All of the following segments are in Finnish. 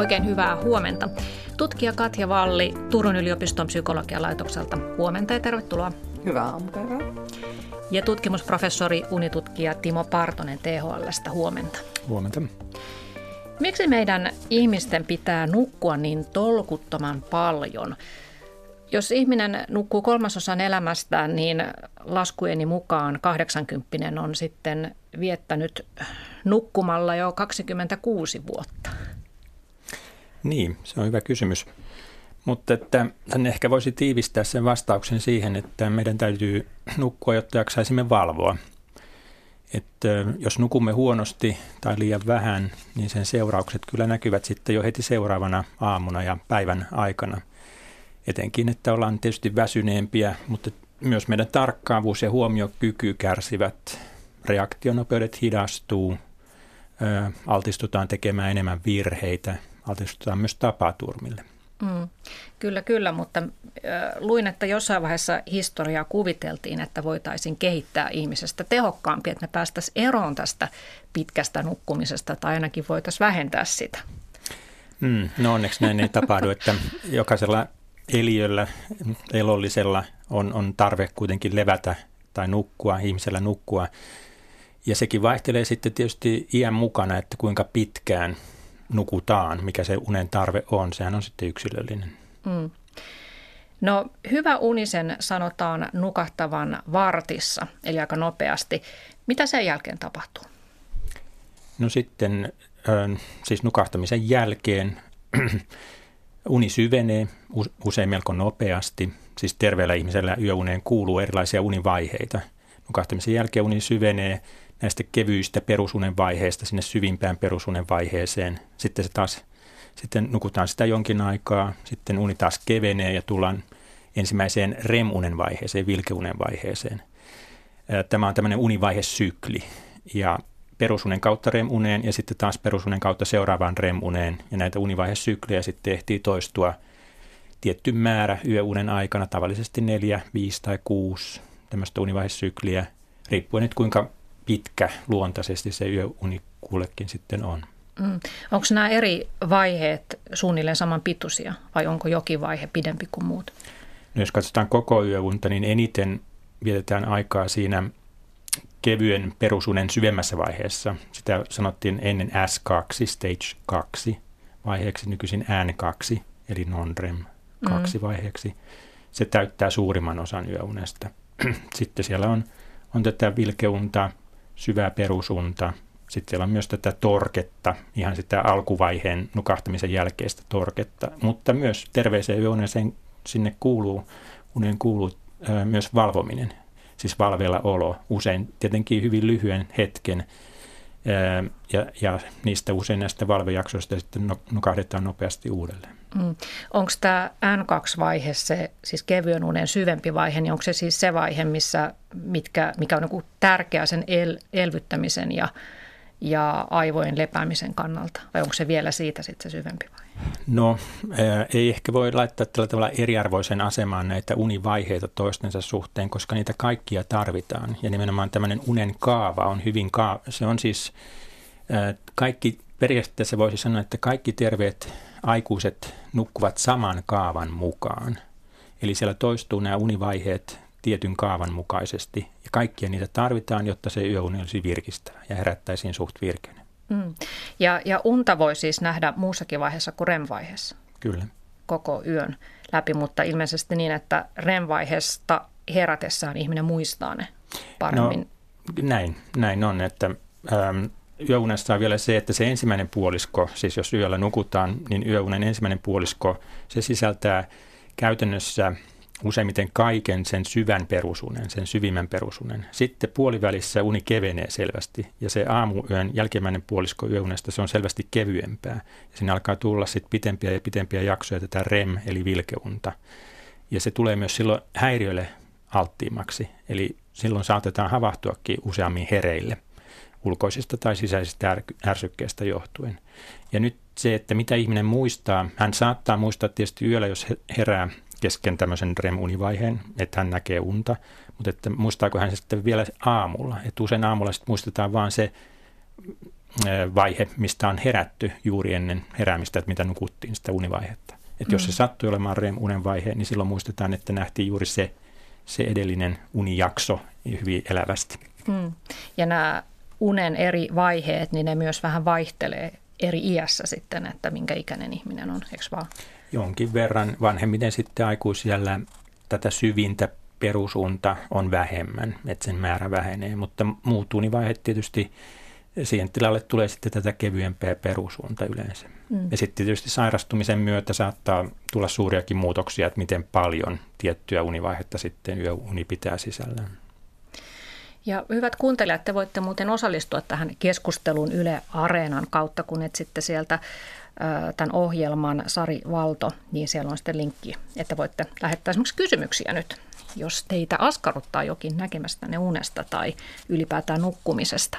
Oikein hyvää huomenta. Tutkija Katja Valli Turun yliopiston psykologian laitokselta. Huomenta ja tervetuloa. Hyvää aamupäivää. Ja tutkimusprofessori unitutkija Timo Partonen THLstä. Huomenta. Huomenta. Miksi meidän ihmisten pitää nukkua niin tolkuttoman paljon? Jos ihminen nukkuu kolmasosan elämästään, niin laskujeni mukaan 80 on sitten viettänyt nukkumalla jo 26 vuotta. Niin, se on hyvä kysymys. Mutta että tänne ehkä voisi tiivistää sen vastauksen siihen, että meidän täytyy nukkua, jotta jaksaisimme valvoa. Että jos nukumme huonosti tai liian vähän, niin sen seuraukset kyllä näkyvät sitten jo heti seuraavana aamuna ja päivän aikana. Etenkin, että ollaan tietysti väsyneempiä, mutta myös meidän tarkkaavuus ja huomiokyky kärsivät. Reaktionopeudet hidastuu, altistutaan tekemään enemmän virheitä, altistutaan myös tapaturmille. Mm, kyllä, kyllä, mutta luin, että jossain vaiheessa historiaa kuviteltiin, että voitaisiin kehittää ihmisestä tehokkaampi, että me päästäisiin eroon tästä pitkästä nukkumisesta tai ainakin voitaisiin vähentää sitä. Mm, no onneksi näin ei tapahdu, että jokaisella eliöllä, elollisella on, on tarve kuitenkin levätä tai nukkua, ihmisellä nukkua. Ja sekin vaihtelee sitten tietysti iän mukana, että kuinka pitkään nukutaan, mikä se unen tarve on. Sehän on sitten yksilöllinen. Mm. No hyvä unisen sanotaan nukahtavan vartissa, eli aika nopeasti. Mitä sen jälkeen tapahtuu? No sitten siis nukahtamisen jälkeen uni syvenee usein melko nopeasti. Siis terveellä ihmisellä yöuneen kuuluu erilaisia univaiheita. Nukahtamisen jälkeen uni syvenee näistä kevyistä perusunen vaiheista sinne syvimpään perusunen vaiheeseen. Sitten se taas, sitten nukutaan sitä jonkin aikaa, sitten uni taas kevenee ja tullaan ensimmäiseen REM-unen vaiheeseen, vilkeunen vaiheeseen. Tämä on tämmöinen univaihesykli ja perusunen kautta REM-uneen ja sitten taas perusunen kautta seuraavaan REM-uneen. Ja näitä univaihesyklejä sitten ehtii toistua tietty määrä yöunen aikana, tavallisesti neljä, viisi tai kuusi tämmöistä univaihesykliä, riippuen nyt kuinka pitkä luontaisesti se yöuni kullekin sitten on. Mm. Onko nämä eri vaiheet suunnilleen saman pituisia vai onko jokin vaihe pidempi kuin muut? No jos katsotaan koko yöunta, niin eniten vietetään aikaa siinä kevyen perusunen syvemmässä vaiheessa. Sitä sanottiin ennen S2, stage 2 vaiheeksi, nykyisin N2, eli non-REM 2 mm. vaiheeksi. Se täyttää suurimman osan yöunesta. Sitten siellä on, on tätä vilkeunta, syvää perusunta. Sitten siellä on myös tätä torketta, ihan sitä alkuvaiheen nukahtamisen jälkeistä torketta, mutta myös terveeseen yöuneen sinne kuuluu, unen kuuluu myös valvominen, siis valvella olo, usein tietenkin hyvin lyhyen hetken, ja, ja niistä usein näistä valvejaksoista sitten nukahdetaan nopeasti uudelleen. Mm. Onko tämä N2-vaihe, se siis kevyen unen syvempi vaihe, niin onko se siis se vaihe, missä, mitkä, mikä on niin tärkeä sen el, elvyttämisen ja, ja aivojen lepäämisen kannalta? Vai onko se vielä siitä sitten se syvempi vaihe? No ää, ei ehkä voi laittaa tällä tavalla eriarvoisen asemaan näitä univaiheita toistensa suhteen, koska niitä kaikkia tarvitaan. Ja nimenomaan tämmöinen unen kaava on hyvin, kaava. se on siis ää, kaikki, periaatteessa voisi sanoa, että kaikki terveet aikuiset nukkuvat saman kaavan mukaan. Eli siellä toistuu nämä univaiheet tietyn kaavan mukaisesti. Ja kaikkia niitä tarvitaan, jotta se yöuni olisi virkistävä ja herättäisiin suht virkeinen. Mm. Ja, ja unta voi siis nähdä muussakin vaiheessa kuin REM-vaiheessa? Kyllä. Koko yön läpi, mutta ilmeisesti niin, että REM-vaiheesta herätessään ihminen muistaa ne paremmin. No, näin, näin on, että ähm, yöunessa on vielä se, että se ensimmäinen puolisko, siis jos yöllä nukutaan, niin yöunen ensimmäinen puolisko, se sisältää käytännössä useimmiten kaiken sen syvän perusunen, sen syvimmän perusunen. Sitten puolivälissä uni kevenee selvästi ja se aamuyön jälkimmäinen puolisko yöunesta, se on selvästi kevyempää. Ja sinne alkaa tulla sitten pitempiä ja pitempiä jaksoja tätä REM eli vilkeunta. Ja se tulee myös silloin häiriöille alttiimmaksi, eli silloin saatetaan havahtuakin useammin hereille – ulkoisista tai sisäisistä ärsykkeistä johtuen. Ja nyt se, että mitä ihminen muistaa, hän saattaa muistaa tietysti yöllä, jos herää kesken tämmöisen REM-univaiheen, että hän näkee unta, mutta että muistaako hän sitten vielä aamulla. Että usein aamulla sitten muistetaan vaan se vaihe, mistä on herätty juuri ennen heräämistä, että mitä nukuttiin sitä univaihetta. Että jos se mm. sattui olemaan REM-unen vaihe, niin silloin muistetaan, että nähtiin juuri se, se edellinen unijakso hyvin elävästi. Mm. Ja nämä unen eri vaiheet, niin ne myös vähän vaihtelee eri iässä sitten, että minkä ikäinen ihminen on, eikö vaan? Jonkin verran vanhemmiten sitten aikuisella tätä syvintä perusunta on vähemmän, että sen määrä vähenee, mutta muut univaiheet tietysti siihen tilalle tulee sitten tätä kevyempää perusunta yleensä. Mm. Ja sitten tietysti sairastumisen myötä saattaa tulla suuriakin muutoksia, että miten paljon tiettyä univaihetta sitten yöuni pitää sisällään. Ja hyvät kuuntelijat, te voitte muuten osallistua tähän keskusteluun Yle Areenan kautta, kun etsitte sieltä tämän ohjelman Sari Valto, niin siellä on sitten linkki, että voitte lähettää esimerkiksi kysymyksiä nyt, jos teitä askarruttaa jokin näkemästänne unesta tai ylipäätään nukkumisesta.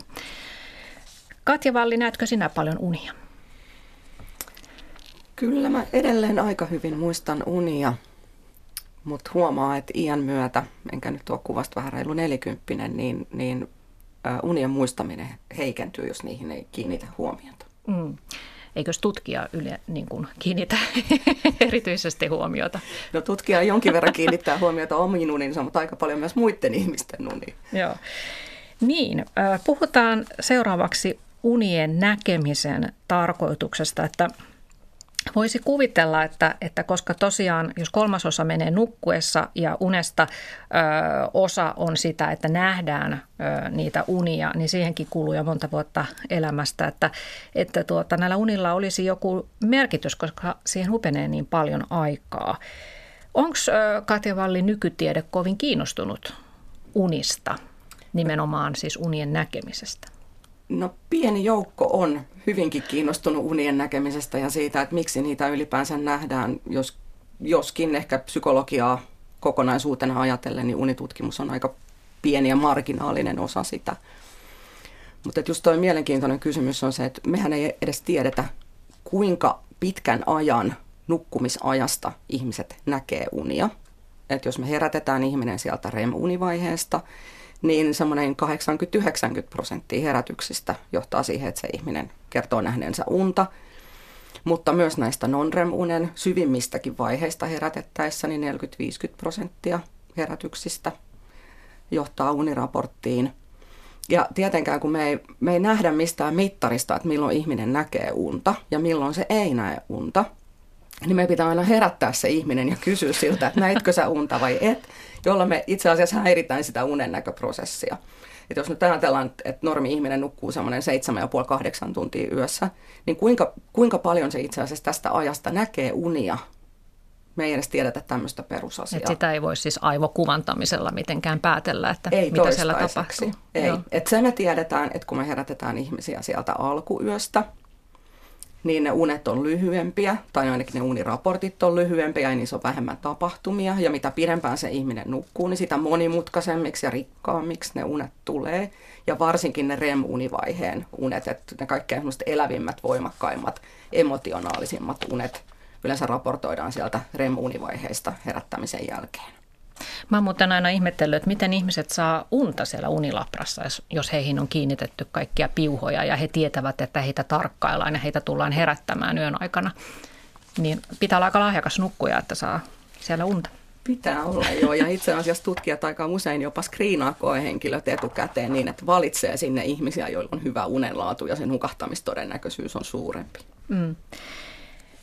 Katja Valli, näetkö sinä paljon unia? Kyllä mä edelleen aika hyvin muistan unia, mutta huomaa, että iän myötä, enkä nyt ole kuvasta vähän reilu nelikymppinen, niin, niin unien muistaminen heikentyy, jos niihin ei kiinnitä huomiota. Mm. Eikös tutkija yle niin kuin kiinnitä erityisesti huomiota? No tutkija jonkin verran kiinnittää huomiota omiin uninsa, mutta aika paljon myös muiden ihmisten uniin. Joo. Niin, puhutaan seuraavaksi unien näkemisen tarkoituksesta, että Voisi kuvitella, että, että koska tosiaan, jos kolmasosa menee nukkuessa ja unesta ö, osa on sitä, että nähdään ö, niitä unia, niin siihenkin kuluu jo monta vuotta elämästä, että, että tuota, näillä unilla olisi joku merkitys, koska siihen hupenee niin paljon aikaa. Onko Katja Valli nykytiede kovin kiinnostunut unista, nimenomaan siis unien näkemisestä? No pieni joukko on hyvinkin kiinnostunut unien näkemisestä ja siitä, että miksi niitä ylipäänsä nähdään, jos, joskin ehkä psykologiaa kokonaisuutena ajatellen, niin unitutkimus on aika pieni ja marginaalinen osa sitä. Mutta just toi mielenkiintoinen kysymys on se, että mehän ei edes tiedetä, kuinka pitkän ajan nukkumisajasta ihmiset näkee unia. Että jos me herätetään ihminen sieltä REM-univaiheesta, niin semmoinen 80-90 prosenttia herätyksistä johtaa siihen, että se ihminen kertoo nähneensä unta. Mutta myös näistä non-REM-unen syvimmistäkin vaiheista herätettäessä, niin 40-50 prosenttia herätyksistä johtaa uniraporttiin. Ja tietenkään kun me ei, me ei nähdä mistään mittarista, että milloin ihminen näkee unta ja milloin se ei näe unta, niin me pitää aina herättää se ihminen ja kysyä siltä, että näitkö sä unta vai et, jolla me itse asiassa häiritään sitä unen näköprosessia. Et jos nyt ajatellaan, että normi-ihminen nukkuu semmoinen 7,5-8 tuntia yössä, niin kuinka, kuinka paljon se itse asiassa tästä ajasta näkee unia? Me ei edes tiedetä tämmöistä perusasiaa. Et sitä ei voi siis aivokuvantamisella mitenkään päätellä, että ei mitä siellä tapahtuu. Ei, että se me tiedetään, että kun me herätetään ihmisiä sieltä alkuyöstä, niin ne unet on lyhyempiä, tai ainakin ne uniraportit on lyhyempiä, ja niissä on vähemmän tapahtumia. Ja mitä pidempään se ihminen nukkuu, niin sitä monimutkaisemmiksi ja rikkaammiksi ne unet tulee. Ja varsinkin ne REM-univaiheen unet, että ne kaikkein elävimmät, voimakkaimmat, emotionaalisimmat unet yleensä raportoidaan sieltä REM-univaiheista herättämisen jälkeen. Mä oon muuten aina ihmetellyt, että miten ihmiset saa unta siellä unilabrassa, jos heihin on kiinnitetty kaikkia piuhoja ja he tietävät, että heitä tarkkaillaan ja heitä tullaan herättämään yön aikana. Niin pitää olla aika lahjakas nukkuja, että saa siellä unta. Pitää olla joo, ja itse asiassa tutkijat aika usein jopa screenaa koehenkilöt etukäteen niin, että valitsee sinne ihmisiä, joilla on hyvä unenlaatu ja sen nukahtamistodennäköisyys on suurempi. Mm.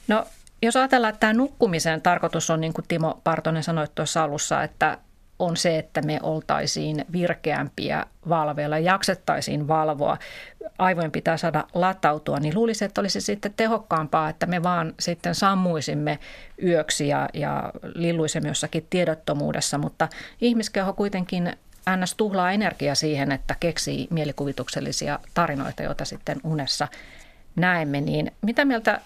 No jos ajatellaan, että tämä nukkumisen tarkoitus on, niin kuin Timo Partonen sanoi tuossa alussa, että on se, että me oltaisiin virkeämpiä valveilla, jaksettaisiin valvoa, aivojen pitää saada latautua, niin luulisi, että olisi sitten tehokkaampaa, että me vaan sitten sammuisimme yöksi ja, ja lilluisimme jossakin tiedottomuudessa, mutta ihmiskeho kuitenkin ns. tuhlaa energiaa siihen, että keksii mielikuvituksellisia tarinoita, joita sitten unessa näemme, niin mitä mieltä,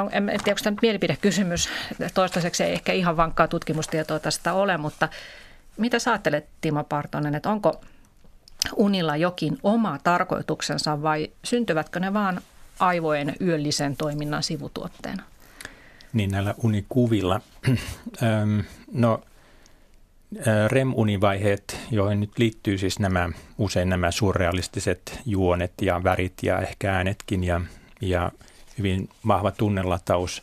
on, en tiedä, onko tämä nyt mielipidekysymys, toistaiseksi ei ehkä ihan vankkaa tutkimustietoa tästä ole, mutta mitä sä ajattelet Timo Partonen, että onko unilla jokin oma tarkoituksensa vai syntyvätkö ne vaan aivojen yöllisen toiminnan sivutuotteena? Niin näillä unikuvilla. no REM-univaiheet, joihin nyt liittyy siis nämä, usein nämä surrealistiset juonet ja värit ja ehkä äänetkin ja, ja hyvin vahva tunnelataus,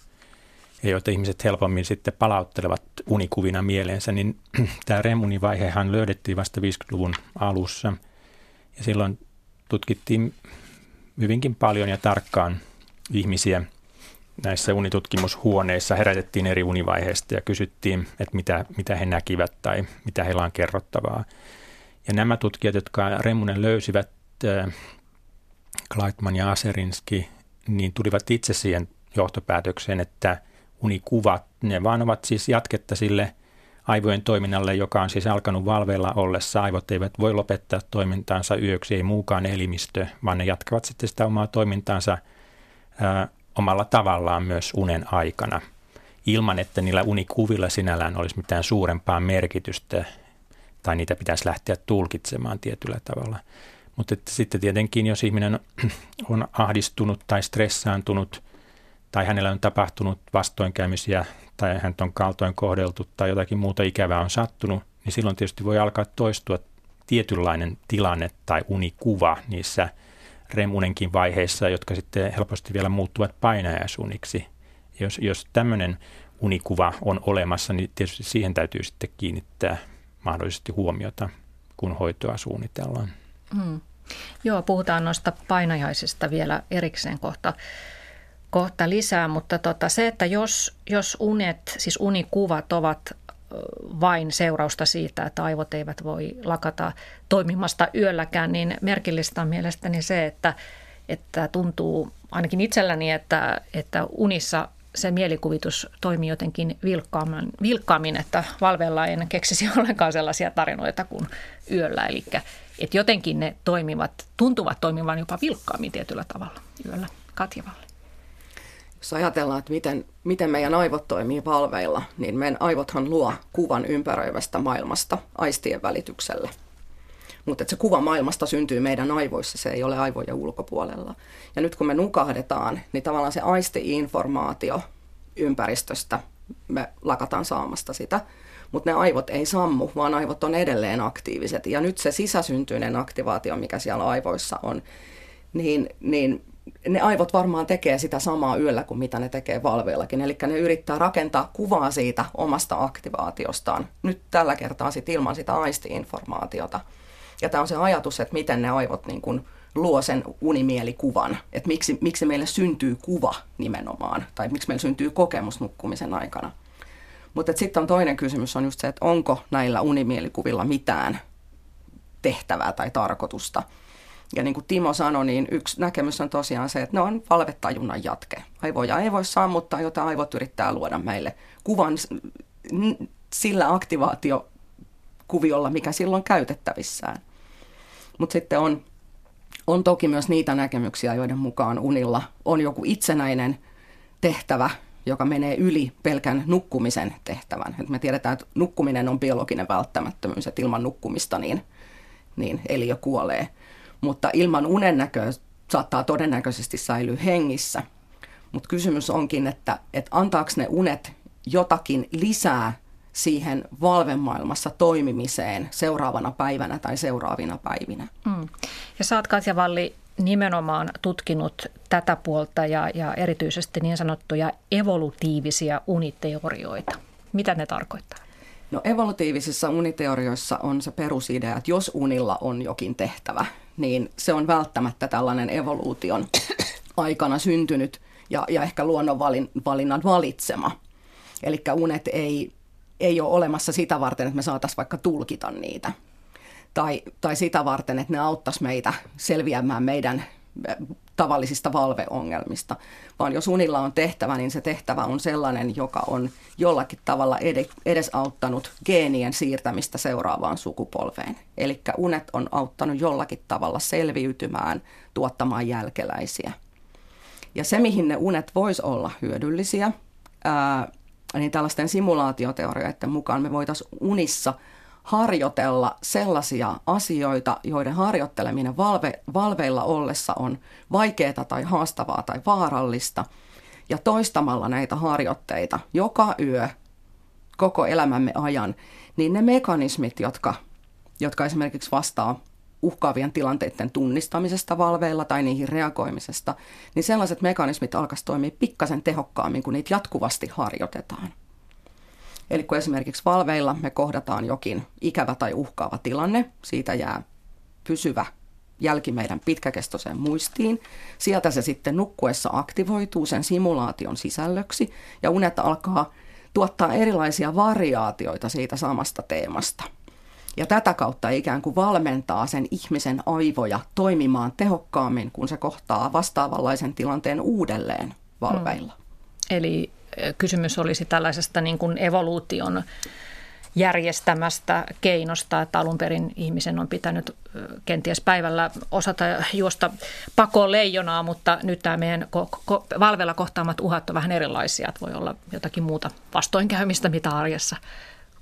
ja joita ihmiset helpommin sitten palauttelevat unikuvina mieleensä, niin tämä REM-univaihehan löydettiin vasta 50-luvun alussa. Ja silloin tutkittiin hyvinkin paljon ja tarkkaan ihmisiä näissä unitutkimushuoneissa herätettiin eri univaiheista ja kysyttiin, että mitä, mitä he näkivät tai mitä heillä on kerrottavaa. Ja nämä tutkijat, jotka Remunen löysivät, äh, Kleitman ja Aserinski, niin tulivat itse siihen johtopäätökseen, että unikuvat, ne vaan ovat siis jatketta sille aivojen toiminnalle, joka on siis alkanut valveilla ollessa. Aivot eivät voi lopettaa toimintaansa yöksi, ei muukaan elimistö, vaan ne jatkavat sitten sitä omaa toimintaansa äh, omalla tavallaan myös unen aikana, ilman että niillä unikuvilla sinällään olisi mitään suurempaa merkitystä tai niitä pitäisi lähteä tulkitsemaan tietyllä tavalla. Mutta sitten tietenkin, jos ihminen on ahdistunut tai stressaantunut tai hänellä on tapahtunut vastoinkäymisiä tai hän on kaltoin kohdeltu tai jotakin muuta ikävää on sattunut, niin silloin tietysti voi alkaa toistua tietynlainen tilanne tai unikuva niissä – remunenkin vaiheissa, jotka sitten helposti vielä muuttuvat painajaisuniksi. Jos, jos tämmöinen unikuva on olemassa, niin tietysti siihen täytyy sitten kiinnittää mahdollisesti huomiota, kun hoitoa suunnitellaan. Hmm. Joo, puhutaan noista painajaisista vielä erikseen kohta, kohta lisää, mutta tota, se, että jos, jos unet, siis unikuvat ovat vain seurausta siitä, että aivot eivät voi lakata toimimasta yölläkään, niin merkillistä on mielestäni se, että, että tuntuu ainakin itselläni, että, että unissa se mielikuvitus toimii jotenkin vilkkaammin, vilkkaammin että valveilla en keksisi ollenkaan sellaisia tarinoita kuin yöllä. Eli että jotenkin ne toimivat, tuntuvat toimivan jopa vilkkaammin tietyllä tavalla yöllä Katjavalle jos ajatellaan, että miten, miten meidän aivot toimii valveilla, niin meidän aivothan luo kuvan ympäröivästä maailmasta aistien välityksellä. Mutta se kuva maailmasta syntyy meidän aivoissa, se ei ole aivojen ulkopuolella. Ja nyt kun me nukahdetaan, niin tavallaan se aisti-informaatio ympäristöstä, me lakataan saamasta sitä. Mutta ne aivot ei sammu, vaan aivot on edelleen aktiiviset. Ja nyt se sisäsyntyinen aktivaatio, mikä siellä aivoissa on, niin, niin ne aivot varmaan tekee sitä samaa yöllä kuin mitä ne tekee valveillakin. Eli ne yrittää rakentaa kuvaa siitä omasta aktivaatiostaan. Nyt tällä kertaa sit ilman sitä aistiinformaatiota. Ja tämä on se ajatus, että miten ne aivot niin kun luo sen unimielikuvan. Että miksi, miksi meille syntyy kuva nimenomaan. Tai miksi meille syntyy kokemus nukkumisen aikana. Mutta sitten on toinen kysymys on just se, että onko näillä unimielikuvilla mitään tehtävää tai tarkoitusta – ja niin kuin Timo sanoi, niin yksi näkemys on tosiaan se, että ne on valvetajunnan jatke. Aivoja ei voi sammuttaa, jota aivot yrittää luoda meille kuvan sillä aktivaatiokuviolla, mikä silloin käytettävissään. Mutta sitten on, on toki myös niitä näkemyksiä, joiden mukaan unilla on joku itsenäinen tehtävä, joka menee yli pelkän nukkumisen tehtävän. Et me tiedetään, että nukkuminen on biologinen välttämättömyys, että ilman nukkumista niin, niin eliö kuolee – mutta ilman unennäköä saattaa todennäköisesti säilyä hengissä. Mutta kysymys onkin, että, että antaako ne unet jotakin lisää siihen valvemaailmassa toimimiseen seuraavana päivänä tai seuraavina päivinä. Mm. Ja sä oot Katja Valli nimenomaan tutkinut tätä puolta ja, ja erityisesti niin sanottuja evolutiivisia uniteorioita. Mitä ne tarkoittaa? No evolutiivisissa uniteorioissa on se perusidea, että jos unilla on jokin tehtävä, niin se on välttämättä tällainen evoluution aikana syntynyt ja, ja ehkä luonnonvalinnan valitsema. Eli unet ei, ei ole olemassa sitä varten, että me saataisiin vaikka tulkita niitä. Tai, tai sitä varten, että ne auttaisi meitä selviämään meidän tavallisista valveongelmista, vaan jos unilla on tehtävä, niin se tehtävä on sellainen, joka on jollakin tavalla edesauttanut geenien siirtämistä seuraavaan sukupolveen. Eli unet on auttanut jollakin tavalla selviytymään, tuottamaan jälkeläisiä. Ja se, mihin ne unet vois olla hyödyllisiä, ää, niin tällaisten simulaatioteorioiden mukaan me voitaisiin unissa – harjoitella sellaisia asioita, joiden harjoitteleminen valve, valveilla ollessa on vaikeaa tai haastavaa tai vaarallista. Ja toistamalla näitä harjoitteita joka yö koko elämämme ajan, niin ne mekanismit, jotka, jotka esimerkiksi vastaa uhkaavien tilanteiden tunnistamisesta valveilla tai niihin reagoimisesta, niin sellaiset mekanismit alkaisi toimia pikkasen tehokkaammin, kun niitä jatkuvasti harjoitetaan. Eli kun esimerkiksi valveilla me kohdataan jokin ikävä tai uhkaava tilanne, siitä jää pysyvä jälki meidän pitkäkestoiseen muistiin. Sieltä se sitten nukkuessa aktivoituu sen simulaation sisällöksi ja unet alkaa tuottaa erilaisia variaatioita siitä samasta teemasta. Ja tätä kautta ikään kuin valmentaa sen ihmisen aivoja toimimaan tehokkaammin, kun se kohtaa vastaavanlaisen tilanteen uudelleen valveilla. Hmm. Eli kysymys olisi tällaisesta niin kuin evoluution järjestämästä keinosta, että alun perin ihmisen on pitänyt kenties päivällä osata juosta pakoon leijonaa, mutta nyt tämä meidän ko- ko- valvella kohtaamat uhat on vähän erilaisia, että voi olla jotakin muuta vastoinkäymistä, mitä arjessa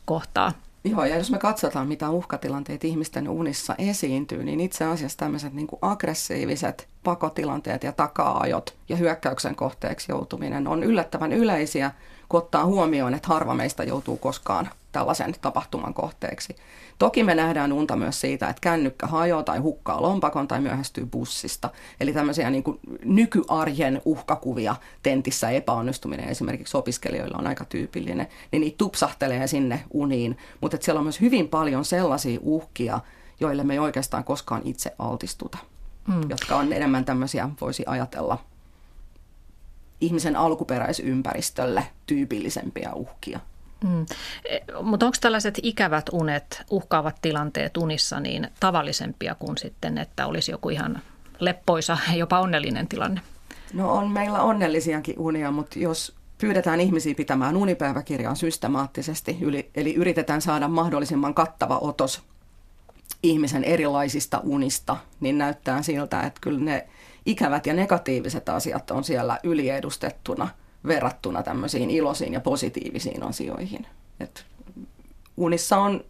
kohtaa. Joo, ja jos me katsotaan, mitä uhkatilanteet ihmisten unissa esiintyy, niin itse asiassa tämmöiset niin aggressiiviset pakotilanteet ja taka-ajot ja hyökkäyksen kohteeksi joutuminen on yllättävän yleisiä, kun ottaa huomioon, että harva meistä joutuu koskaan tällaisen tapahtuman kohteeksi. Toki me nähdään unta myös siitä, että kännykkä hajoaa tai hukkaa lompakon tai myöhästyy bussista. Eli tämmöisiä niin kuin nykyarjen uhkakuvia tentissä epäonnistuminen esimerkiksi opiskelijoilla on aika tyypillinen. Niin niitä tupsahtelee sinne uniin, mutta siellä on myös hyvin paljon sellaisia uhkia, joille me ei oikeastaan koskaan itse altistuta. Mm. Jotka on enemmän tämmöisiä, voisi ajatella, ihmisen alkuperäisympäristölle tyypillisempiä uhkia. Mm. E, mutta onko tällaiset ikävät unet, uhkaavat tilanteet unissa niin tavallisempia kuin sitten, että olisi joku ihan leppoisa, jopa onnellinen tilanne? No on meillä onnellisiakin unia, mutta jos pyydetään ihmisiä pitämään unipäiväkirjaa systemaattisesti, eli yritetään saada mahdollisimman kattava otos ihmisen erilaisista unista, niin näyttää siltä, että kyllä ne ikävät ja negatiiviset asiat on siellä yliedustettuna – verrattuna tämmöisiin iloisiin ja positiivisiin asioihin. Et unissa on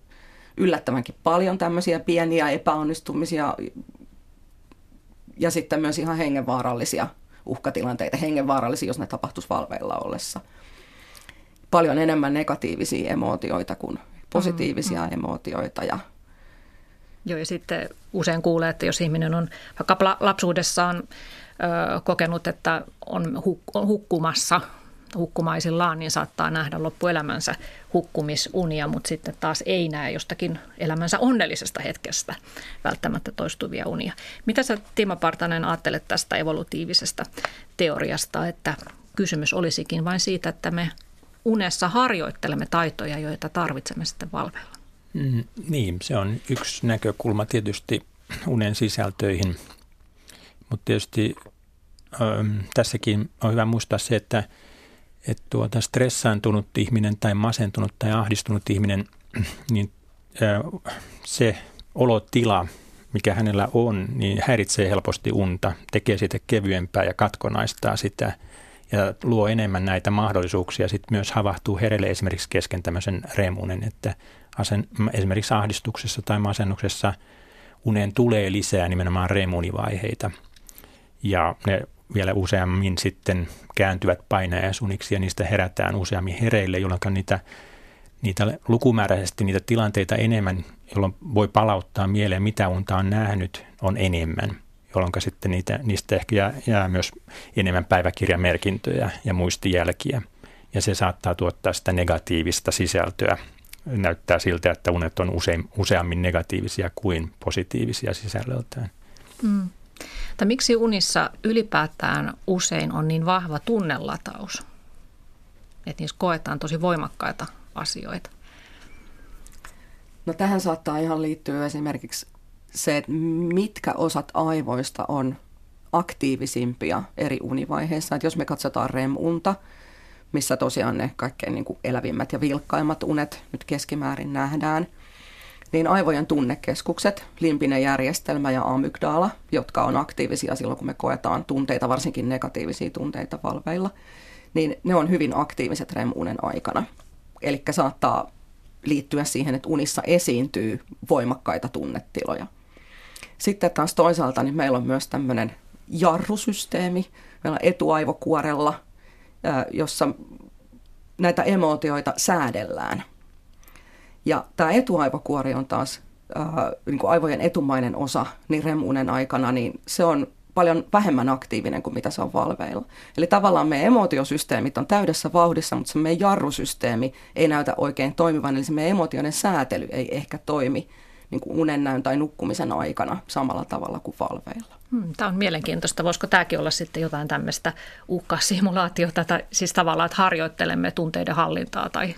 yllättävänkin paljon tämmöisiä pieniä epäonnistumisia ja sitten myös ihan hengenvaarallisia uhkatilanteita, hengenvaarallisia, jos ne tapahtuisi valveilla ollessa. Paljon enemmän negatiivisia emootioita kuin positiivisia mm, mm. emootioita ja Joo, ja sitten usein kuulee, että jos ihminen on vaikka lapsuudessaan kokenut, että on hukkumassa hukkumaisillaan, niin saattaa nähdä loppuelämänsä hukkumisunia, mutta sitten taas ei näe jostakin elämänsä onnellisesta hetkestä välttämättä toistuvia unia. Mitä sä Timo Partanen ajattelet tästä evolutiivisesta teoriasta, että kysymys olisikin vain siitä, että me unessa harjoittelemme taitoja, joita tarvitsemme sitten valveilla? Mm, niin, se on yksi näkökulma tietysti unen sisältöihin, mutta tietysti tässäkin on hyvä muistaa se, että, että tuota stressaantunut ihminen tai masentunut tai ahdistunut ihminen, niin se olotila, mikä hänellä on, niin häiritsee helposti unta, tekee siitä kevyempää ja katkonaistaa sitä ja luo enemmän näitä mahdollisuuksia. Sitten myös havahtuu hereille esimerkiksi kesken tämmöisen remunen, että asen, esimerkiksi ahdistuksessa tai masennuksessa uneen tulee lisää nimenomaan remunivaiheita. Ja ne vielä useammin sitten kääntyvät painajaisuniksi ja niistä herätään useammin hereille, jolloin niitä, niitä lukumääräisesti niitä tilanteita enemmän, jolloin voi palauttaa mieleen, mitä unta on nähnyt, on enemmän, jolloin sitten niitä, niistä ehkä jää, jää myös enemmän päiväkirjamerkintöjä ja muistijälkiä. Ja se saattaa tuottaa sitä negatiivista sisältöä. Näyttää siltä, että unet on usein, useammin negatiivisia kuin positiivisia sisällöltään. Mm. Tai miksi unissa ylipäätään usein on niin vahva tunnelataus? Että niissä koetaan tosi voimakkaita asioita. No tähän saattaa ihan liittyä esimerkiksi se, että mitkä osat aivoista on aktiivisimpia eri univaiheissa. Että jos me katsotaan REM-unta, missä tosiaan ne kaikkein niin kuin elävimmät ja vilkkaimmat unet nyt keskimäärin nähdään – niin aivojen tunnekeskukset, limpinen järjestelmä ja amygdala, jotka on aktiivisia silloin, kun me koetaan tunteita, varsinkin negatiivisia tunteita valveilla, niin ne on hyvin aktiiviset REM-unen aikana. Eli saattaa liittyä siihen, että unissa esiintyy voimakkaita tunnetiloja. Sitten taas toisaalta niin meillä on myös tämmöinen jarrusysteemi, meillä on etuaivokuorella, jossa näitä emootioita säädellään – Ja tämä etuaivokuori on taas äh, niin kuin aivojen etumainen osa niin remunen aikana, niin se on paljon vähemmän aktiivinen kuin mitä se on valveilla. Eli tavallaan meidän emotiosysteemit on täydessä vauhdissa, mutta se meidän jarrusysteemi ei näytä oikein toimivan, eli se meidän emotioiden säätely ei ehkä toimi niin kuin tai nukkumisen aikana samalla tavalla kuin valveilla. Hmm, tämä on mielenkiintoista. Voisiko tämäkin olla sitten jotain tämmöistä uhkasimulaatiota, tai siis tavallaan, että harjoittelemme tunteiden hallintaa tai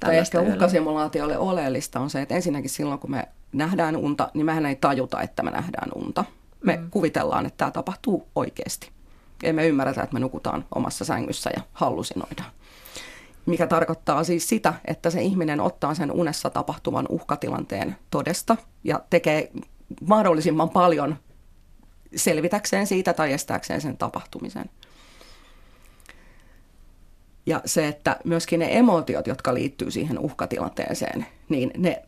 tai ehkä uhkasimulaatiolle oleellista on se, että ensinnäkin silloin, kun me nähdään unta, niin mehän ei tajuta, että me nähdään unta. Me mm. kuvitellaan, että tämä tapahtuu oikeasti. Ei me ymmärretä, että me nukutaan omassa sängyssä ja hallusinoidaan. Mikä tarkoittaa siis sitä, että se ihminen ottaa sen unessa tapahtuvan uhkatilanteen todesta ja tekee mahdollisimman paljon selvitäkseen siitä tai estääkseen sen tapahtumisen. Ja se, että myöskin ne emotiot, jotka liittyy siihen uhkatilanteeseen, niin ne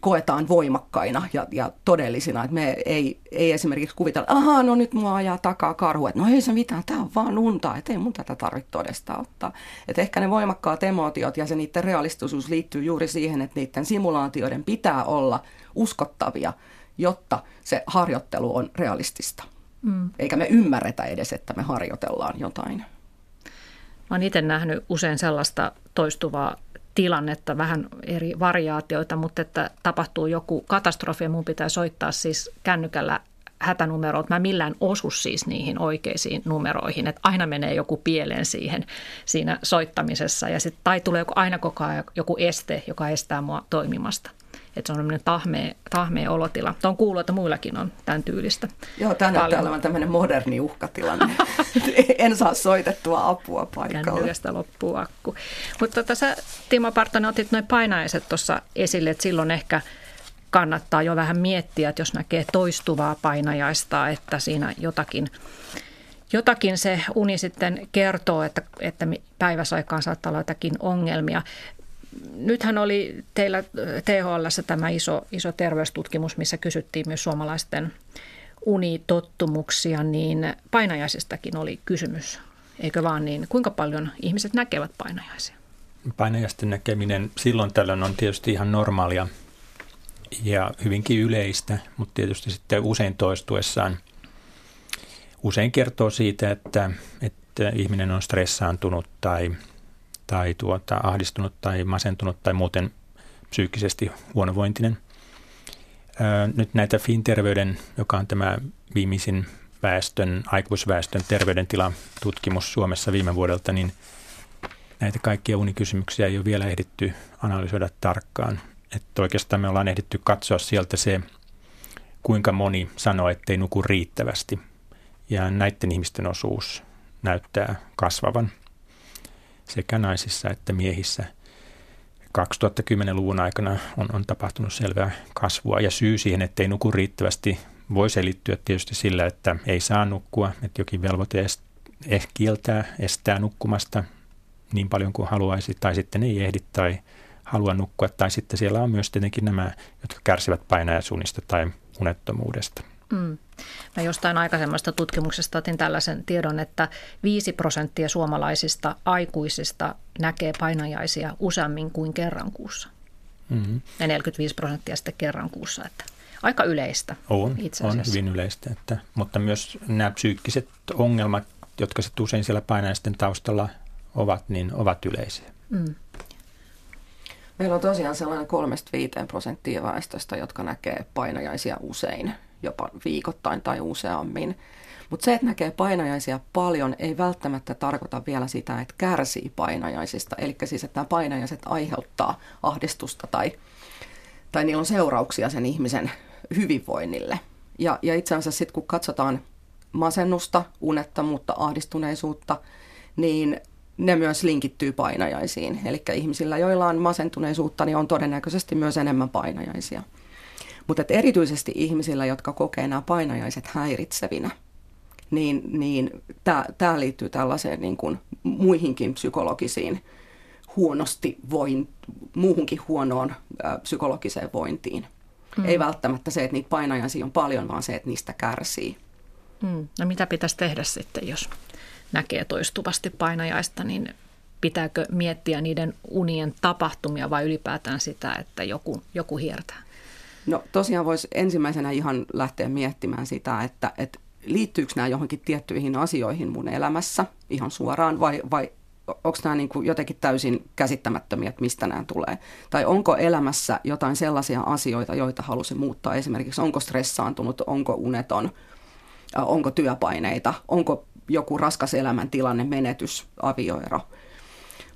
koetaan voimakkaina ja, ja todellisina. Että me ei, ei esimerkiksi kuvitella, ahaa, no nyt mua ajaa takaa karhu, että no ei se mitään, tämä on vaan unta, että ei mun tätä tarvitse todesta ottaa. Että ehkä ne voimakkaat emotiot ja se niiden realistisuus liittyy juuri siihen, että niiden simulaatioiden pitää olla uskottavia, jotta se harjoittelu on realistista. Mm. Eikä me ymmärretä edes, että me harjoitellaan jotain. Oon itse nähnyt usein sellaista toistuvaa tilannetta, vähän eri variaatioita, mutta että tapahtuu joku katastrofi ja mun pitää soittaa siis kännykällä hätänumeroot. Mä millään osu siis niihin oikeisiin numeroihin, että aina menee joku pieleen siihen siinä soittamisessa ja sit, tai tulee joku, aina koko ajan joku este, joka estää mua toimimasta. Että se on tämmöinen tahmea, tahmea olotila. Tuo on kuullut, että muillakin on tämän tyylistä. Joo, tämä näyttää olevan tämmöinen moderni uhkatilanne. en saa soitettua apua paikalle. Kännykästä loppuu akku. Mutta tota, sä, Timo Partonen, otit noin painaiset tuossa esille, että silloin ehkä kannattaa jo vähän miettiä, että jos näkee toistuvaa painajaista, että siinä jotakin jotakin se uni sitten kertoo, että, että päiväsaikaan saattaa olla jotakin ongelmia nythän oli teillä THL tämä iso, iso terveystutkimus, missä kysyttiin myös suomalaisten unitottumuksia, niin painajaisistakin oli kysymys, eikö vaan niin? Kuinka paljon ihmiset näkevät painajaisia? Painajaisten näkeminen silloin tällöin on tietysti ihan normaalia ja hyvinkin yleistä, mutta tietysti sitten usein toistuessaan usein kertoo siitä, että, että ihminen on stressaantunut tai – tai tuota, ahdistunut tai masentunut tai muuten psyykkisesti huonovointinen. Nyt näitä FinTerveyden, joka on tämä viimeisin väestön, aikuisväestön terveydentila-tutkimus Suomessa viime vuodelta, niin näitä kaikkia unikysymyksiä ei ole vielä ehditty analysoida tarkkaan. Että oikeastaan me ollaan ehditty katsoa sieltä se, kuinka moni sanoo, ettei nuku riittävästi. Ja näiden ihmisten osuus näyttää kasvavan – sekä naisissa että miehissä. 2010-luvun aikana on, on tapahtunut selvää kasvua ja syy siihen, ettei nuku riittävästi, voi selittyä tietysti sillä, että ei saa nukkua, että jokin velvoite ehkä kieltää, estää nukkumasta niin paljon kuin haluaisi, tai sitten ei ehdi tai halua nukkua, tai sitten siellä on myös tietenkin nämä, jotka kärsivät painajasuunnista tai unettomuudesta. Mm. Mä jostain aikaisemmasta tutkimuksesta otin tällaisen tiedon, että 5 prosenttia suomalaisista aikuisista näkee painajaisia useammin kuin kerran kuussa. Mm-hmm. Ja 45 prosenttia sitten kerran kuussa, että aika yleistä on, itse asiassa. On hyvin yleistä, että, mutta myös nämä psyykkiset ongelmat, jotka sitten usein siellä painajaisten taustalla ovat, niin ovat yleisiä. Mm. Meillä on tosiaan sellainen 3-5 prosenttia väestöstä, jotka näkee painajaisia usein jopa viikoittain tai useammin. Mutta se, että näkee painajaisia paljon, ei välttämättä tarkoita vielä sitä, että kärsii painajaisista. Eli siis, että nämä painajaiset aiheuttaa ahdistusta tai, tai niillä on seurauksia sen ihmisen hyvinvoinnille. Ja, ja itse asiassa sitten kun katsotaan masennusta, unettomuutta, ahdistuneisuutta, niin ne myös linkittyy painajaisiin. Eli ihmisillä, joilla on masentuneisuutta, niin on todennäköisesti myös enemmän painajaisia. Mutta erityisesti ihmisillä, jotka kokee nämä painajaiset häiritsevinä, niin, niin tämä liittyy tällaiseen niin kuin muihinkin psykologisiin huonosti voin, muuhunkin huonoon ä, psykologiseen vointiin. Hmm. Ei välttämättä se, että niitä painajaisia on paljon, vaan se, että niistä kärsii. Hmm. No mitä pitäisi tehdä sitten, jos näkee toistuvasti painajaista, niin pitääkö miettiä niiden unien tapahtumia vai ylipäätään sitä, että joku, joku hiertää? No tosiaan voisi ensimmäisenä ihan lähteä miettimään sitä, että, että liittyykö nämä johonkin tiettyihin asioihin mun elämässä ihan suoraan vai, vai onko nämä niin kuin jotenkin täysin käsittämättömiä, että mistä nämä tulee? Tai onko elämässä jotain sellaisia asioita, joita halusi muuttaa? Esimerkiksi onko stressaantunut, onko uneton, onko työpaineita, onko joku raskas elämäntilanne, menetys, avioero.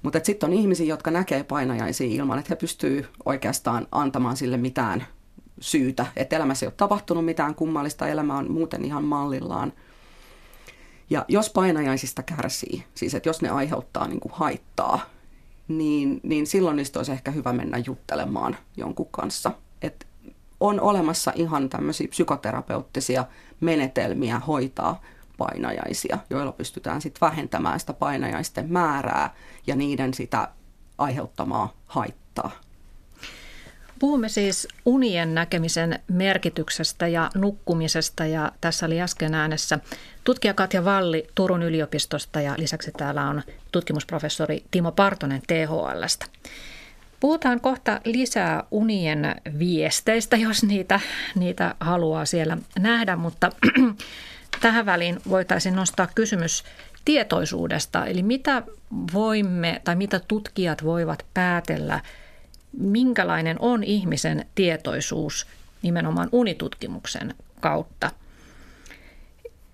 Mutta sitten on ihmisiä, jotka näkee painajaisia ilman, että he pystyy oikeastaan antamaan sille mitään syytä. Että elämässä ei ole tapahtunut mitään kummallista, elämä on muuten ihan mallillaan. Ja jos painajaisista kärsii, siis että jos ne aiheuttaa niin kuin haittaa, niin, niin silloin niistä olisi ehkä hyvä mennä juttelemaan jonkun kanssa. Et on olemassa ihan tämmöisiä psykoterapeuttisia menetelmiä hoitaa painajaisia, joilla pystytään sitten vähentämään sitä painajaisten määrää ja niiden sitä aiheuttamaa haittaa. Puhumme siis unien näkemisen merkityksestä ja nukkumisesta ja tässä oli äsken äänessä tutkija Katja Valli Turun yliopistosta ja lisäksi täällä on tutkimusprofessori Timo Partonen THLstä. Puhutaan kohta lisää unien viesteistä, jos niitä, niitä haluaa siellä nähdä, mutta tähän väliin voitaisiin nostaa kysymys tietoisuudesta, eli mitä voimme tai mitä tutkijat voivat päätellä, minkälainen on ihmisen tietoisuus nimenomaan unitutkimuksen kautta.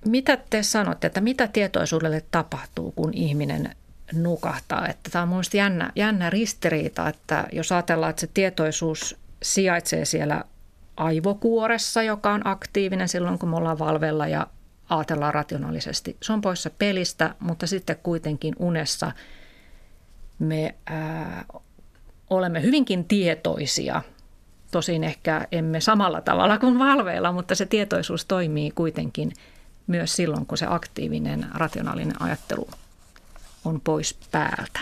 Mitä te sanotte, että mitä tietoisuudelle tapahtuu, kun ihminen nukahtaa? Että tämä on mielestäni jännä, jännä ristiriita, että jos ajatellaan, että se tietoisuus sijaitsee siellä aivokuoressa, joka on aktiivinen silloin, kun me ollaan valvella ja ajatellaan rationaalisesti. Se on poissa pelistä, mutta sitten kuitenkin unessa me ää, olemme hyvinkin tietoisia. Tosin ehkä emme samalla tavalla kuin valveilla, mutta se tietoisuus toimii kuitenkin myös silloin, kun se aktiivinen rationaalinen ajattelu on pois päältä.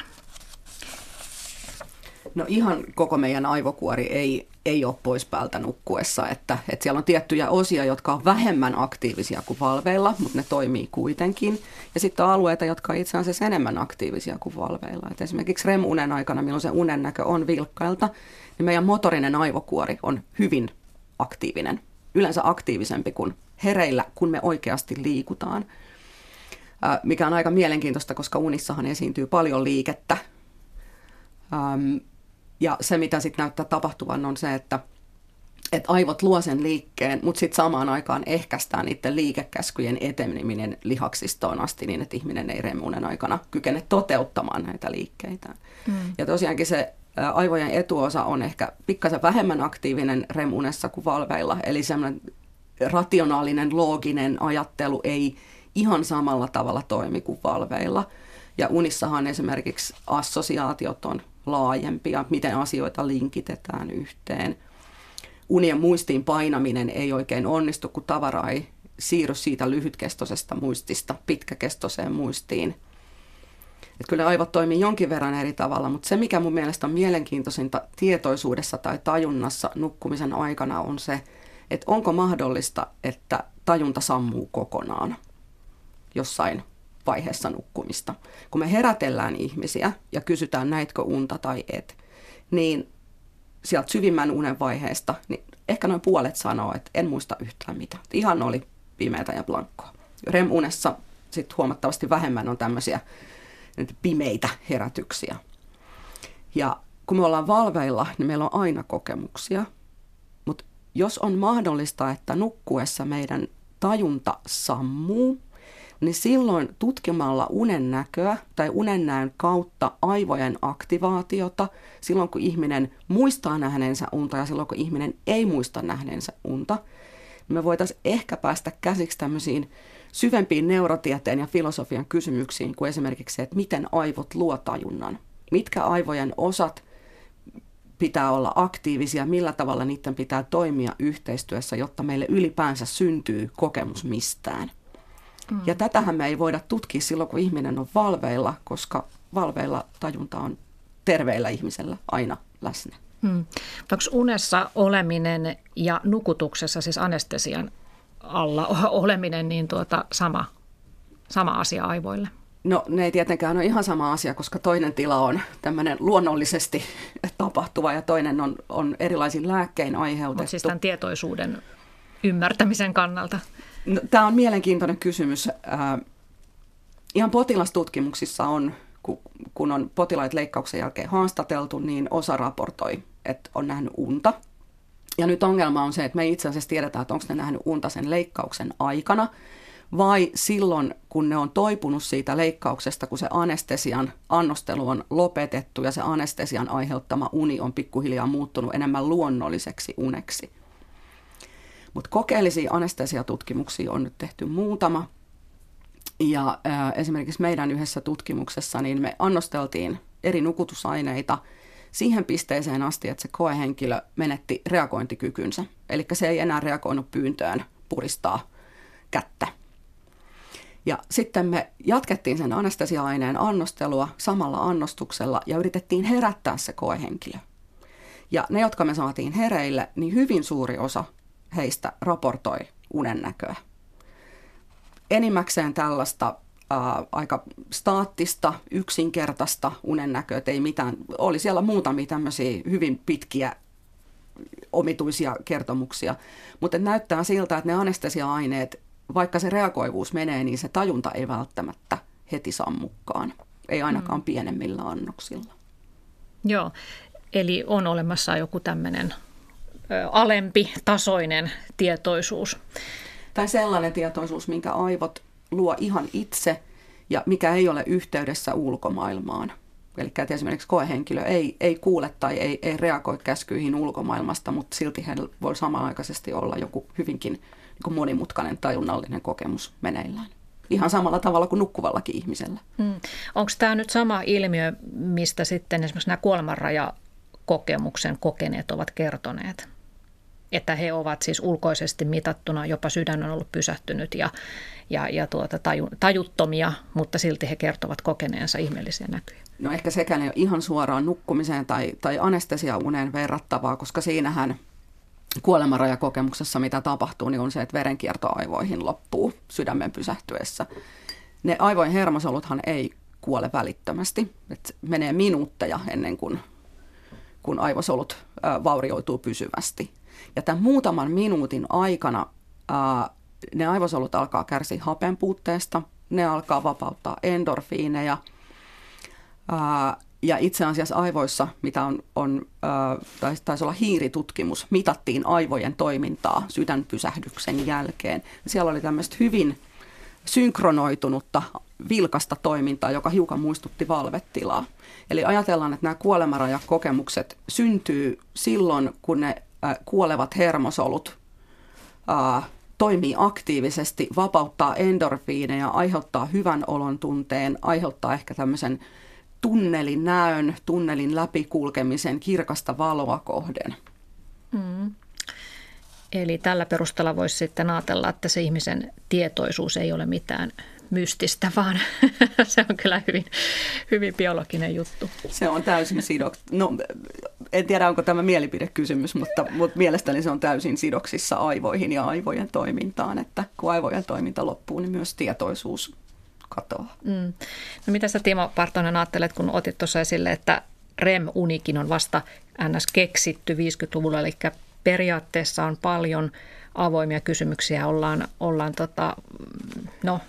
No ihan koko meidän aivokuori ei, ei ole pois päältä nukkuessa, että, että siellä on tiettyjä osia, jotka on vähemmän aktiivisia kuin valveilla, mutta ne toimii kuitenkin. Ja sitten on alueita, jotka on itse asiassa enemmän aktiivisia kuin valveilla. Et esimerkiksi REM-unen aikana, milloin se unen näkö on vilkkailta, niin meidän motorinen aivokuori on hyvin aktiivinen. Yleensä aktiivisempi kuin hereillä, kun me oikeasti liikutaan. Mikä on aika mielenkiintoista, koska unissahan esiintyy paljon liikettä. Ja se, mitä sitten näyttää tapahtuvan, on se, että, että aivot luo sen liikkeen, mutta sitten samaan aikaan ehkäistään niiden liikekäskyjen eteneminen lihaksistoon asti niin, että ihminen ei remunen aikana kykene toteuttamaan näitä liikkeitä. Mm. Ja tosiaankin se aivojen etuosa on ehkä pikkasen vähemmän aktiivinen remunessa kuin valveilla, eli semmoinen rationaalinen, looginen ajattelu ei ihan samalla tavalla toimi kuin valveilla. Ja unissahan esimerkiksi assosiaatiot on laajempia, miten asioita linkitetään yhteen. Unien muistiin painaminen ei oikein onnistu, kun tavara ei siirry siitä lyhytkestoisesta muistista pitkäkestoiseen muistiin. Et kyllä aivot toimii jonkin verran eri tavalla, mutta se mikä mun mielestä on mielenkiintoisinta tietoisuudessa tai tajunnassa nukkumisen aikana on se, että onko mahdollista, että tajunta sammuu kokonaan jossain vaiheessa nukkumista. Kun me herätellään ihmisiä ja kysytään näitkö unta tai et, niin sieltä syvimmän unen vaiheesta, niin ehkä noin puolet sanoo, että en muista yhtään mitään. Ihan oli pimeätä ja blankkoa. REM-unessa sitten huomattavasti vähemmän on tämmöisiä pimeitä herätyksiä. Ja kun me ollaan valveilla, niin meillä on aina kokemuksia. Mutta jos on mahdollista, että nukkuessa meidän tajunta sammuu, niin silloin tutkimalla unen näköä tai unen näön kautta aivojen aktivaatiota, silloin kun ihminen muistaa nähneensä unta ja silloin kun ihminen ei muista nähneensä unta, niin me voitaisiin ehkä päästä käsiksi tämmöisiin syvempiin neurotieteen ja filosofian kysymyksiin kuin esimerkiksi se, että miten aivot luo tajunnan. Mitkä aivojen osat pitää olla aktiivisia, millä tavalla niiden pitää toimia yhteistyössä, jotta meille ylipäänsä syntyy kokemus mistään. Mm. Ja tätähän me ei voida tutkia silloin, kun ihminen on valveilla, koska valveilla tajunta on terveellä ihmisellä aina läsnä. Mm. Onko unessa oleminen ja nukutuksessa, siis anestesian alla oleminen, niin tuota sama, sama asia aivoille? No ne ei tietenkään ole ihan sama asia, koska toinen tila on tämmöinen luonnollisesti tapahtuva ja toinen on, on erilaisin lääkkein aiheutettu. Mutta siis tämän tietoisuuden ymmärtämisen kannalta? No, tämä on mielenkiintoinen kysymys. Äh, ihan potilastutkimuksissa on, kun on potilaat leikkauksen jälkeen haastateltu, niin osa raportoi, että on nähnyt unta. Ja nyt ongelma on se, että me itse asiassa tiedetä, että onko ne nähnyt unta sen leikkauksen aikana – vai silloin, kun ne on toipunut siitä leikkauksesta, kun se anestesian annostelu on lopetettu ja se anestesian aiheuttama uni on pikkuhiljaa muuttunut enemmän luonnolliseksi uneksi. Mutta kokeellisia anestesiatutkimuksia on nyt tehty muutama. Ja ää, esimerkiksi meidän yhdessä tutkimuksessa niin me annosteltiin eri nukutusaineita siihen pisteeseen asti, että se koehenkilö menetti reagointikykynsä. Eli se ei enää reagoinut pyyntöön puristaa kättä ja sitten me jatkettiin sen anestesia-aineen annostelua samalla annostuksella ja yritettiin herättää se koehenkilö. Ja ne, jotka me saatiin hereille, niin hyvin suuri osa heistä raportoi unennäköä. Enimmäkseen tällaista ää, aika staattista, yksinkertaista unennäköä, ei mitään. Oli siellä muutamia tämmöisiä hyvin pitkiä omituisia kertomuksia, mutta näyttää siltä, että ne anestesia-aineet vaikka se reagoivuus menee, niin se tajunta ei välttämättä heti sammukkaan. Ei ainakaan mm. pienemmillä annoksilla. Joo, eli on olemassa joku tämmöinen alempi tasoinen tietoisuus. Tai sellainen tietoisuus, minkä aivot luo ihan itse ja mikä ei ole yhteydessä ulkomaailmaan. Eli että esimerkiksi koehenkilö ei, ei kuule tai ei, ei reagoi käskyihin ulkomaailmasta, mutta silti heillä voi samanaikaisesti olla joku hyvinkin niin monimutkainen tajunnallinen kokemus meneillään. Ihan samalla tavalla kuin nukkuvallakin ihmisellä. Mm. Onko tämä nyt sama ilmiö, mistä sitten esimerkiksi nämä kuolemanrajakokemuksen kokeneet ovat kertoneet? Että he ovat siis ulkoisesti mitattuna, jopa sydän on ollut pysähtynyt ja, ja, ja tuota, taju, tajuttomia, mutta silti he kertovat kokeneensa ihmeellisiä näkyjä. No ehkä sekään ei ole ihan suoraan nukkumiseen tai, tai anestesiauneen verrattavaa, koska siinähän – kuolemanrajakokemuksessa, mitä tapahtuu, niin on se, että verenkierto aivoihin loppuu sydämen pysähtyessä. Ne aivojen hermosoluthan ei kuole välittömästi. Et menee minuutteja ennen kuin kun aivosolut vaurioituu pysyvästi. Ja tämän muutaman minuutin aikana ää, ne aivosolut alkaa kärsiä hapen puutteesta, ne alkaa vapauttaa endorfiineja, ää, ja itse asiassa aivoissa, mitä on, on äh, taisi olla hiiritutkimus, mitattiin aivojen toimintaa sydänpysähdyksen jälkeen. Siellä oli tämmöistä hyvin synkronoitunutta, vilkasta toimintaa, joka hiukan muistutti valvetilaa. Eli ajatellaan, että nämä kuolemarajakokemukset syntyy silloin, kun ne kuolevat hermosolut äh, toimii aktiivisesti, vapauttaa endorfiineja, aiheuttaa hyvän olon tunteen, aiheuttaa ehkä tämmöisen tunnelin näön, tunnelin läpikulkemisen kirkasta valoa kohden. Mm. Eli tällä perusteella voisi sitten ajatella, että se ihmisen tietoisuus ei ole mitään mystistä, vaan se on kyllä hyvin, hyvin biologinen juttu. Se on täysin sidok... No, en tiedä, onko tämä mielipidekysymys, mutta, mutta mielestäni se on täysin sidoksissa aivoihin ja aivojen toimintaan, että kun aivojen toiminta loppuu, niin myös tietoisuus katoaa. Mm. No mitä sä Timo Partonen ajattelet, kun otit tuossa esille, että REM-unikin on vasta ns. keksitty 50-luvulla, eli periaatteessa on paljon avoimia kysymyksiä. Ollaan, ollaan tota, no,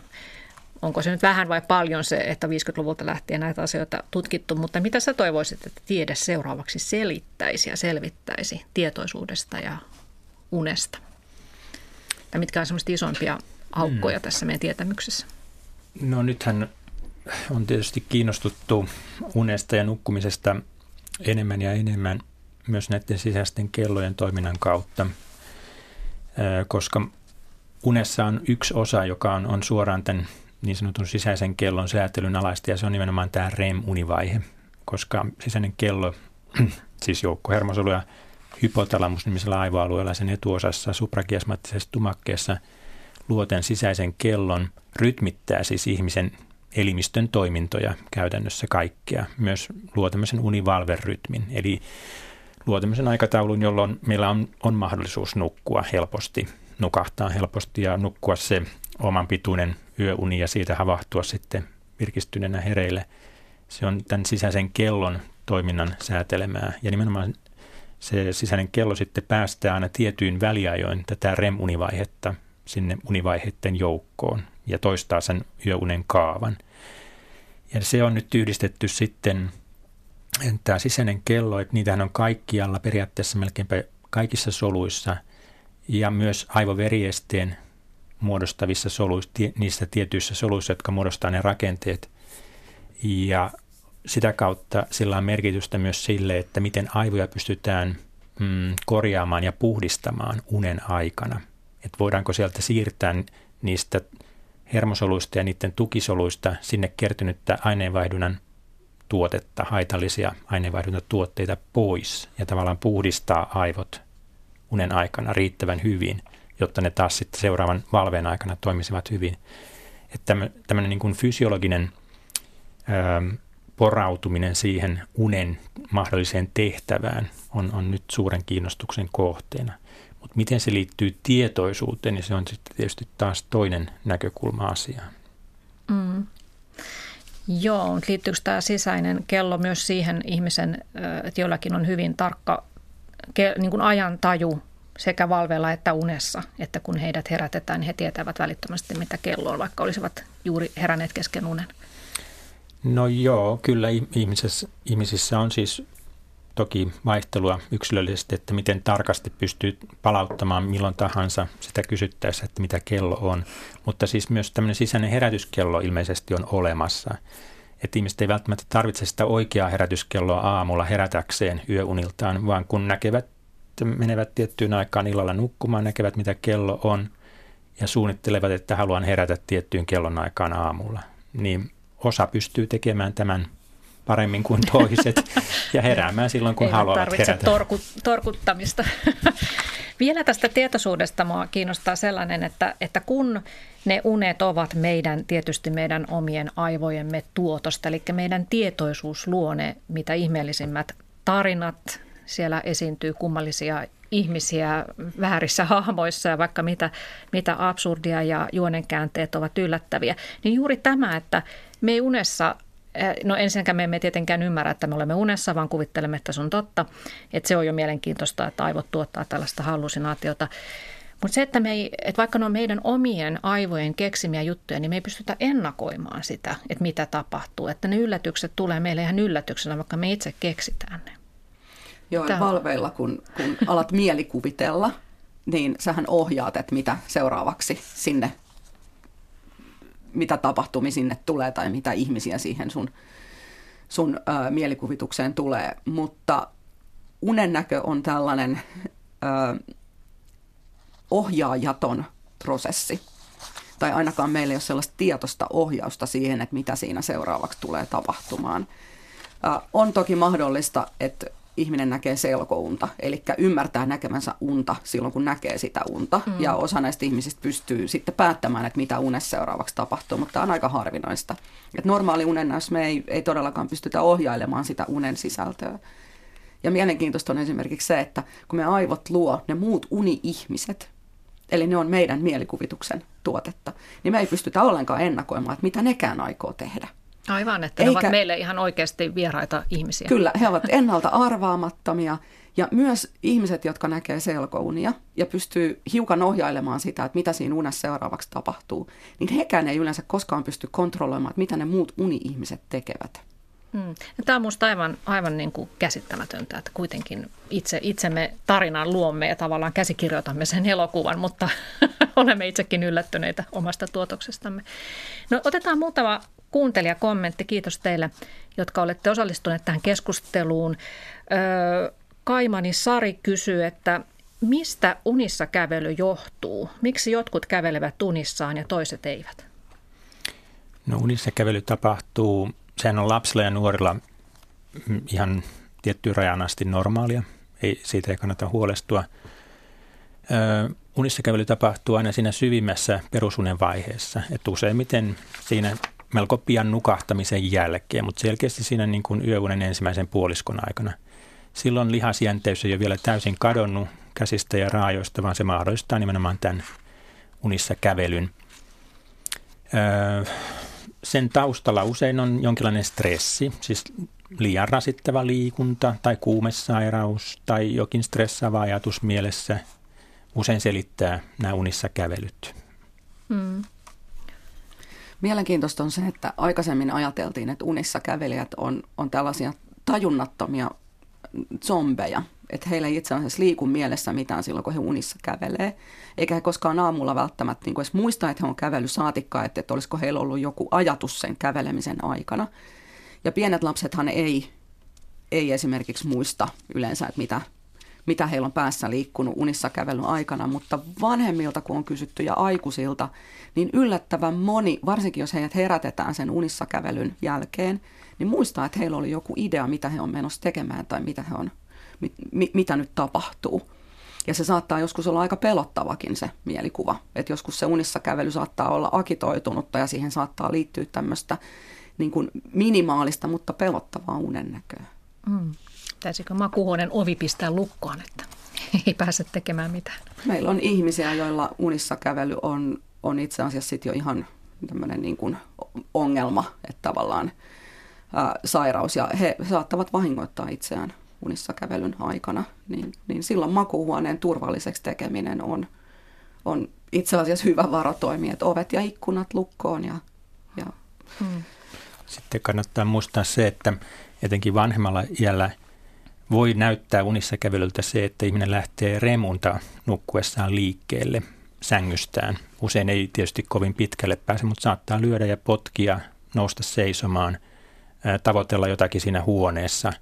onko se nyt vähän vai paljon se, että 50-luvulta lähtien näitä asioita tutkittu, mutta mitä sä toivoisit, että tiede seuraavaksi selittäisi ja selvittäisi tietoisuudesta ja unesta? Ja mitkä on semmoista isompia aukkoja hmm. tässä meidän tietämyksessä? No nythän on tietysti kiinnostuttu unesta ja nukkumisesta enemmän ja enemmän myös näiden sisäisten kellojen toiminnan kautta, koska unessa on yksi osa, joka on, on suoraan tämän niin sanotun sisäisen kellon säätelyn alaista ja se on nimenomaan tämä REM-univaihe, koska sisäinen kello, siis joukko hermosoluja hypotalamus nimisellä aivoalueella sen etuosassa suprakiasmattisessa tumakkeessa – luoten sisäisen kellon rytmittää siis ihmisen elimistön toimintoja käytännössä kaikkea. Myös luo tämmöisen univalverytmin, eli luo tämmöisen aikataulun, jolloin meillä on, on mahdollisuus nukkua helposti, nukahtaa helposti ja nukkua se oman pituinen yöuni ja siitä havahtua sitten virkistyneenä hereille. Se on tämän sisäisen kellon toiminnan säätelemää ja nimenomaan se sisäinen kello sitten päästää aina tietyin väliajoin tätä REM-univaihetta sinne univaiheiden joukkoon ja toistaa sen yöunen kaavan. Ja se on nyt yhdistetty sitten, tämä sisäinen kello, että niitähän on kaikkialla periaatteessa melkeinpä kaikissa soluissa ja myös aivoveriesteen muodostavissa soluissa, niissä tietyissä soluissa, jotka muodostaa ne rakenteet. Ja sitä kautta sillä on merkitystä myös sille, että miten aivoja pystytään mm, korjaamaan ja puhdistamaan unen aikana. Että voidaanko sieltä siirtää niistä hermosoluista ja niiden tukisoluista sinne kertynyttä aineenvaihdunnan tuotetta, haitallisia tuotteita pois ja tavallaan puhdistaa aivot unen aikana riittävän hyvin, jotta ne taas sitten seuraavan valveen aikana toimisivat hyvin. Että tämmöinen niin kuin fysiologinen ö, porautuminen siihen unen mahdolliseen tehtävään on, on nyt suuren kiinnostuksen kohteena. Mutta miten se liittyy tietoisuuteen, niin se on sitten tietysti taas toinen näkökulma asiaan. Mm. Joo, liittyykö tämä sisäinen kello myös siihen ihmisen, että jollakin on hyvin tarkka niin kuin ajan taju sekä valveilla että unessa, että kun heidät herätetään, niin he tietävät välittömästi, mitä kello on, vaikka olisivat juuri heränneet kesken unen. No joo, kyllä ihmisissä, ihmisissä on siis toki vaihtelua yksilöllisesti, että miten tarkasti pystyy palauttamaan milloin tahansa sitä kysyttäessä, että mitä kello on. Mutta siis myös tämmöinen sisäinen herätyskello ilmeisesti on olemassa. Että ihmiset ei välttämättä tarvitse sitä oikeaa herätyskelloa aamulla herätäkseen yöuniltaan, vaan kun näkevät, menevät tiettyyn aikaan illalla nukkumaan, näkevät mitä kello on ja suunnittelevat, että haluan herätä tiettyyn kellon aikaan aamulla, niin osa pystyy tekemään tämän paremmin kuin toiset ja heräämään silloin, kun Eivät haluavat tarvitse herätä. Torku, torkuttamista. Vielä tästä tietoisuudesta mua kiinnostaa sellainen, että, että kun ne unet ovat meidän, tietysti meidän omien aivojemme tuotosta, eli meidän tietoisuus luo ne mitä ihmeellisimmät tarinat, siellä esiintyy kummallisia ihmisiä väärissä hahmoissa ja vaikka mitä, mitä absurdia ja juonenkäänteet ovat yllättäviä, niin juuri tämä, että me ei unessa eh, No ensinnäkään me emme tietenkään ymmärrä, että me olemme unessa, vaan kuvittelemme, että se on totta. Että se on jo mielenkiintoista, että aivot tuottaa tällaista hallusinaatiota. Mutta se, että, me ei, että vaikka ne on meidän omien aivojen keksimiä juttuja, niin me ei pystytä ennakoimaan sitä, että mitä tapahtuu. Että ne yllätykset tulee meille ihan yllätyksenä, vaikka me itse keksitään ne. Joo, Tämä... valveilla, kun, kun alat mielikuvitella, niin sähän ohjaat, että mitä seuraavaksi sinne mitä tapahtumia sinne tulee tai mitä ihmisiä siihen sun, sun ö, mielikuvitukseen tulee. Mutta unennäkö on tällainen ö, ohjaajaton prosessi. Tai ainakaan meillä ei ole sellaista tietoista ohjausta siihen, että mitä siinä seuraavaksi tulee tapahtumaan. On toki mahdollista, että ihminen näkee selkounta, eli ymmärtää näkemänsä unta silloin, kun näkee sitä unta. Mm. Ja osa näistä ihmisistä pystyy sitten päättämään, että mitä unessa seuraavaksi tapahtuu, mutta tämä on aika harvinaista. Et normaali unennäys me ei, ei todellakaan pystytä ohjailemaan sitä unen sisältöä. Ja mielenkiintoista on esimerkiksi se, että kun me aivot luo ne muut uni-ihmiset, eli ne on meidän mielikuvituksen tuotetta, niin me ei pystytä ollenkaan ennakoimaan, että mitä nekään aikoo tehdä. Aivan, että Eikä, ne ovat meille ihan oikeasti vieraita ihmisiä. Kyllä, he ovat ennalta arvaamattomia ja myös ihmiset, jotka näkee selkounia ja pystyy hiukan ohjailemaan sitä, että mitä siinä unessa seuraavaksi tapahtuu, niin hekään ei yleensä koskaan pysty kontrolloimaan, että mitä ne muut uni-ihmiset tekevät. Hmm. Tämä on minusta aivan, aivan niin kuin käsittämätöntä, että kuitenkin itse, itsemme tarinan luomme ja tavallaan käsikirjoitamme sen elokuvan, mutta olemme itsekin yllättyneitä omasta tuotoksestamme. No, otetaan muutama kuuntelijakommentti. Kiitos teille, jotka olette osallistuneet tähän keskusteluun. Kaimani Sari kysyy, että mistä unissa kävely johtuu? Miksi jotkut kävelevät unissaan ja toiset eivät? No unissa kävely tapahtuu, sehän on lapsilla ja nuorilla ihan tiettyyn rajan asti normaalia. Ei, siitä ei kannata huolestua. Ö, unissa kävely tapahtuu aina siinä syvimmässä perusunen vaiheessa. Että useimmiten siinä melko pian nukahtamisen jälkeen, mutta selkeästi siinä niin kuin yöunen ensimmäisen puoliskon aikana. Silloin lihasjänteys ei ole vielä täysin kadonnut käsistä ja raajoista, vaan se mahdollistaa nimenomaan tämän unissa kävelyn. Öö, sen taustalla usein on jonkinlainen stressi, siis liian rasittava liikunta tai kuumesairaus tai jokin stressaava ajatus mielessä usein selittää nämä unissa kävelyt. Mm. Mielenkiintoista on se, että aikaisemmin ajateltiin, että unissa kävelijät on, on tällaisia tajunnattomia zombeja, että heillä ei itse asiassa liiku mielessä mitään silloin, kun he unissa kävelee. Eikä he koskaan aamulla välttämättä niin edes muista, että he on kävellyt saatikkaa, että, että olisiko heillä ollut joku ajatus sen kävelemisen aikana. Ja pienet lapsethan ei, ei esimerkiksi muista yleensä, että mitä, mitä heillä on päässä liikkunut unissa kävelyn aikana, mutta vanhemmilta, kun on kysytty ja aikuisilta, niin yllättävän moni, varsinkin jos heidät herätetään sen unissa kävelyn jälkeen, niin muistaa, että heillä oli joku idea, mitä he on menossa tekemään tai mitä, he on, mit, mit, mitä nyt tapahtuu. Ja se saattaa joskus olla aika pelottavakin se mielikuva. Että joskus se unissa kävely saattaa olla akitoitunutta ja siihen saattaa liittyä tämmöistä niin kuin minimaalista, mutta pelottavaa unennäköä. Mm. Pitäisikö makuhuoneen ovi pistää lukkoon, että ei pääse tekemään mitään? Meillä on ihmisiä, joilla unissa kävely on, on itse asiassa sit jo ihan tämmöinen niin kuin ongelma, että tavallaan ää, sairaus ja he saattavat vahingoittaa itseään unissa kävelyn aikana, niin, niin silloin makuuhuoneen turvalliseksi tekeminen on, on itse asiassa hyvä varotoimi, että ovet ja ikkunat lukkoon. Ja, ja. Hmm. Sitten kannattaa muistaa se, että etenkin vanhemmalla iällä voi näyttää unissa kävelyltä se, että ihminen lähtee remunta nukkuessaan liikkeelle sängystään. Usein ei tietysti kovin pitkälle pääse, mutta saattaa lyödä ja potkia, nousta seisomaan, tavoitella jotakin siinä huoneessa,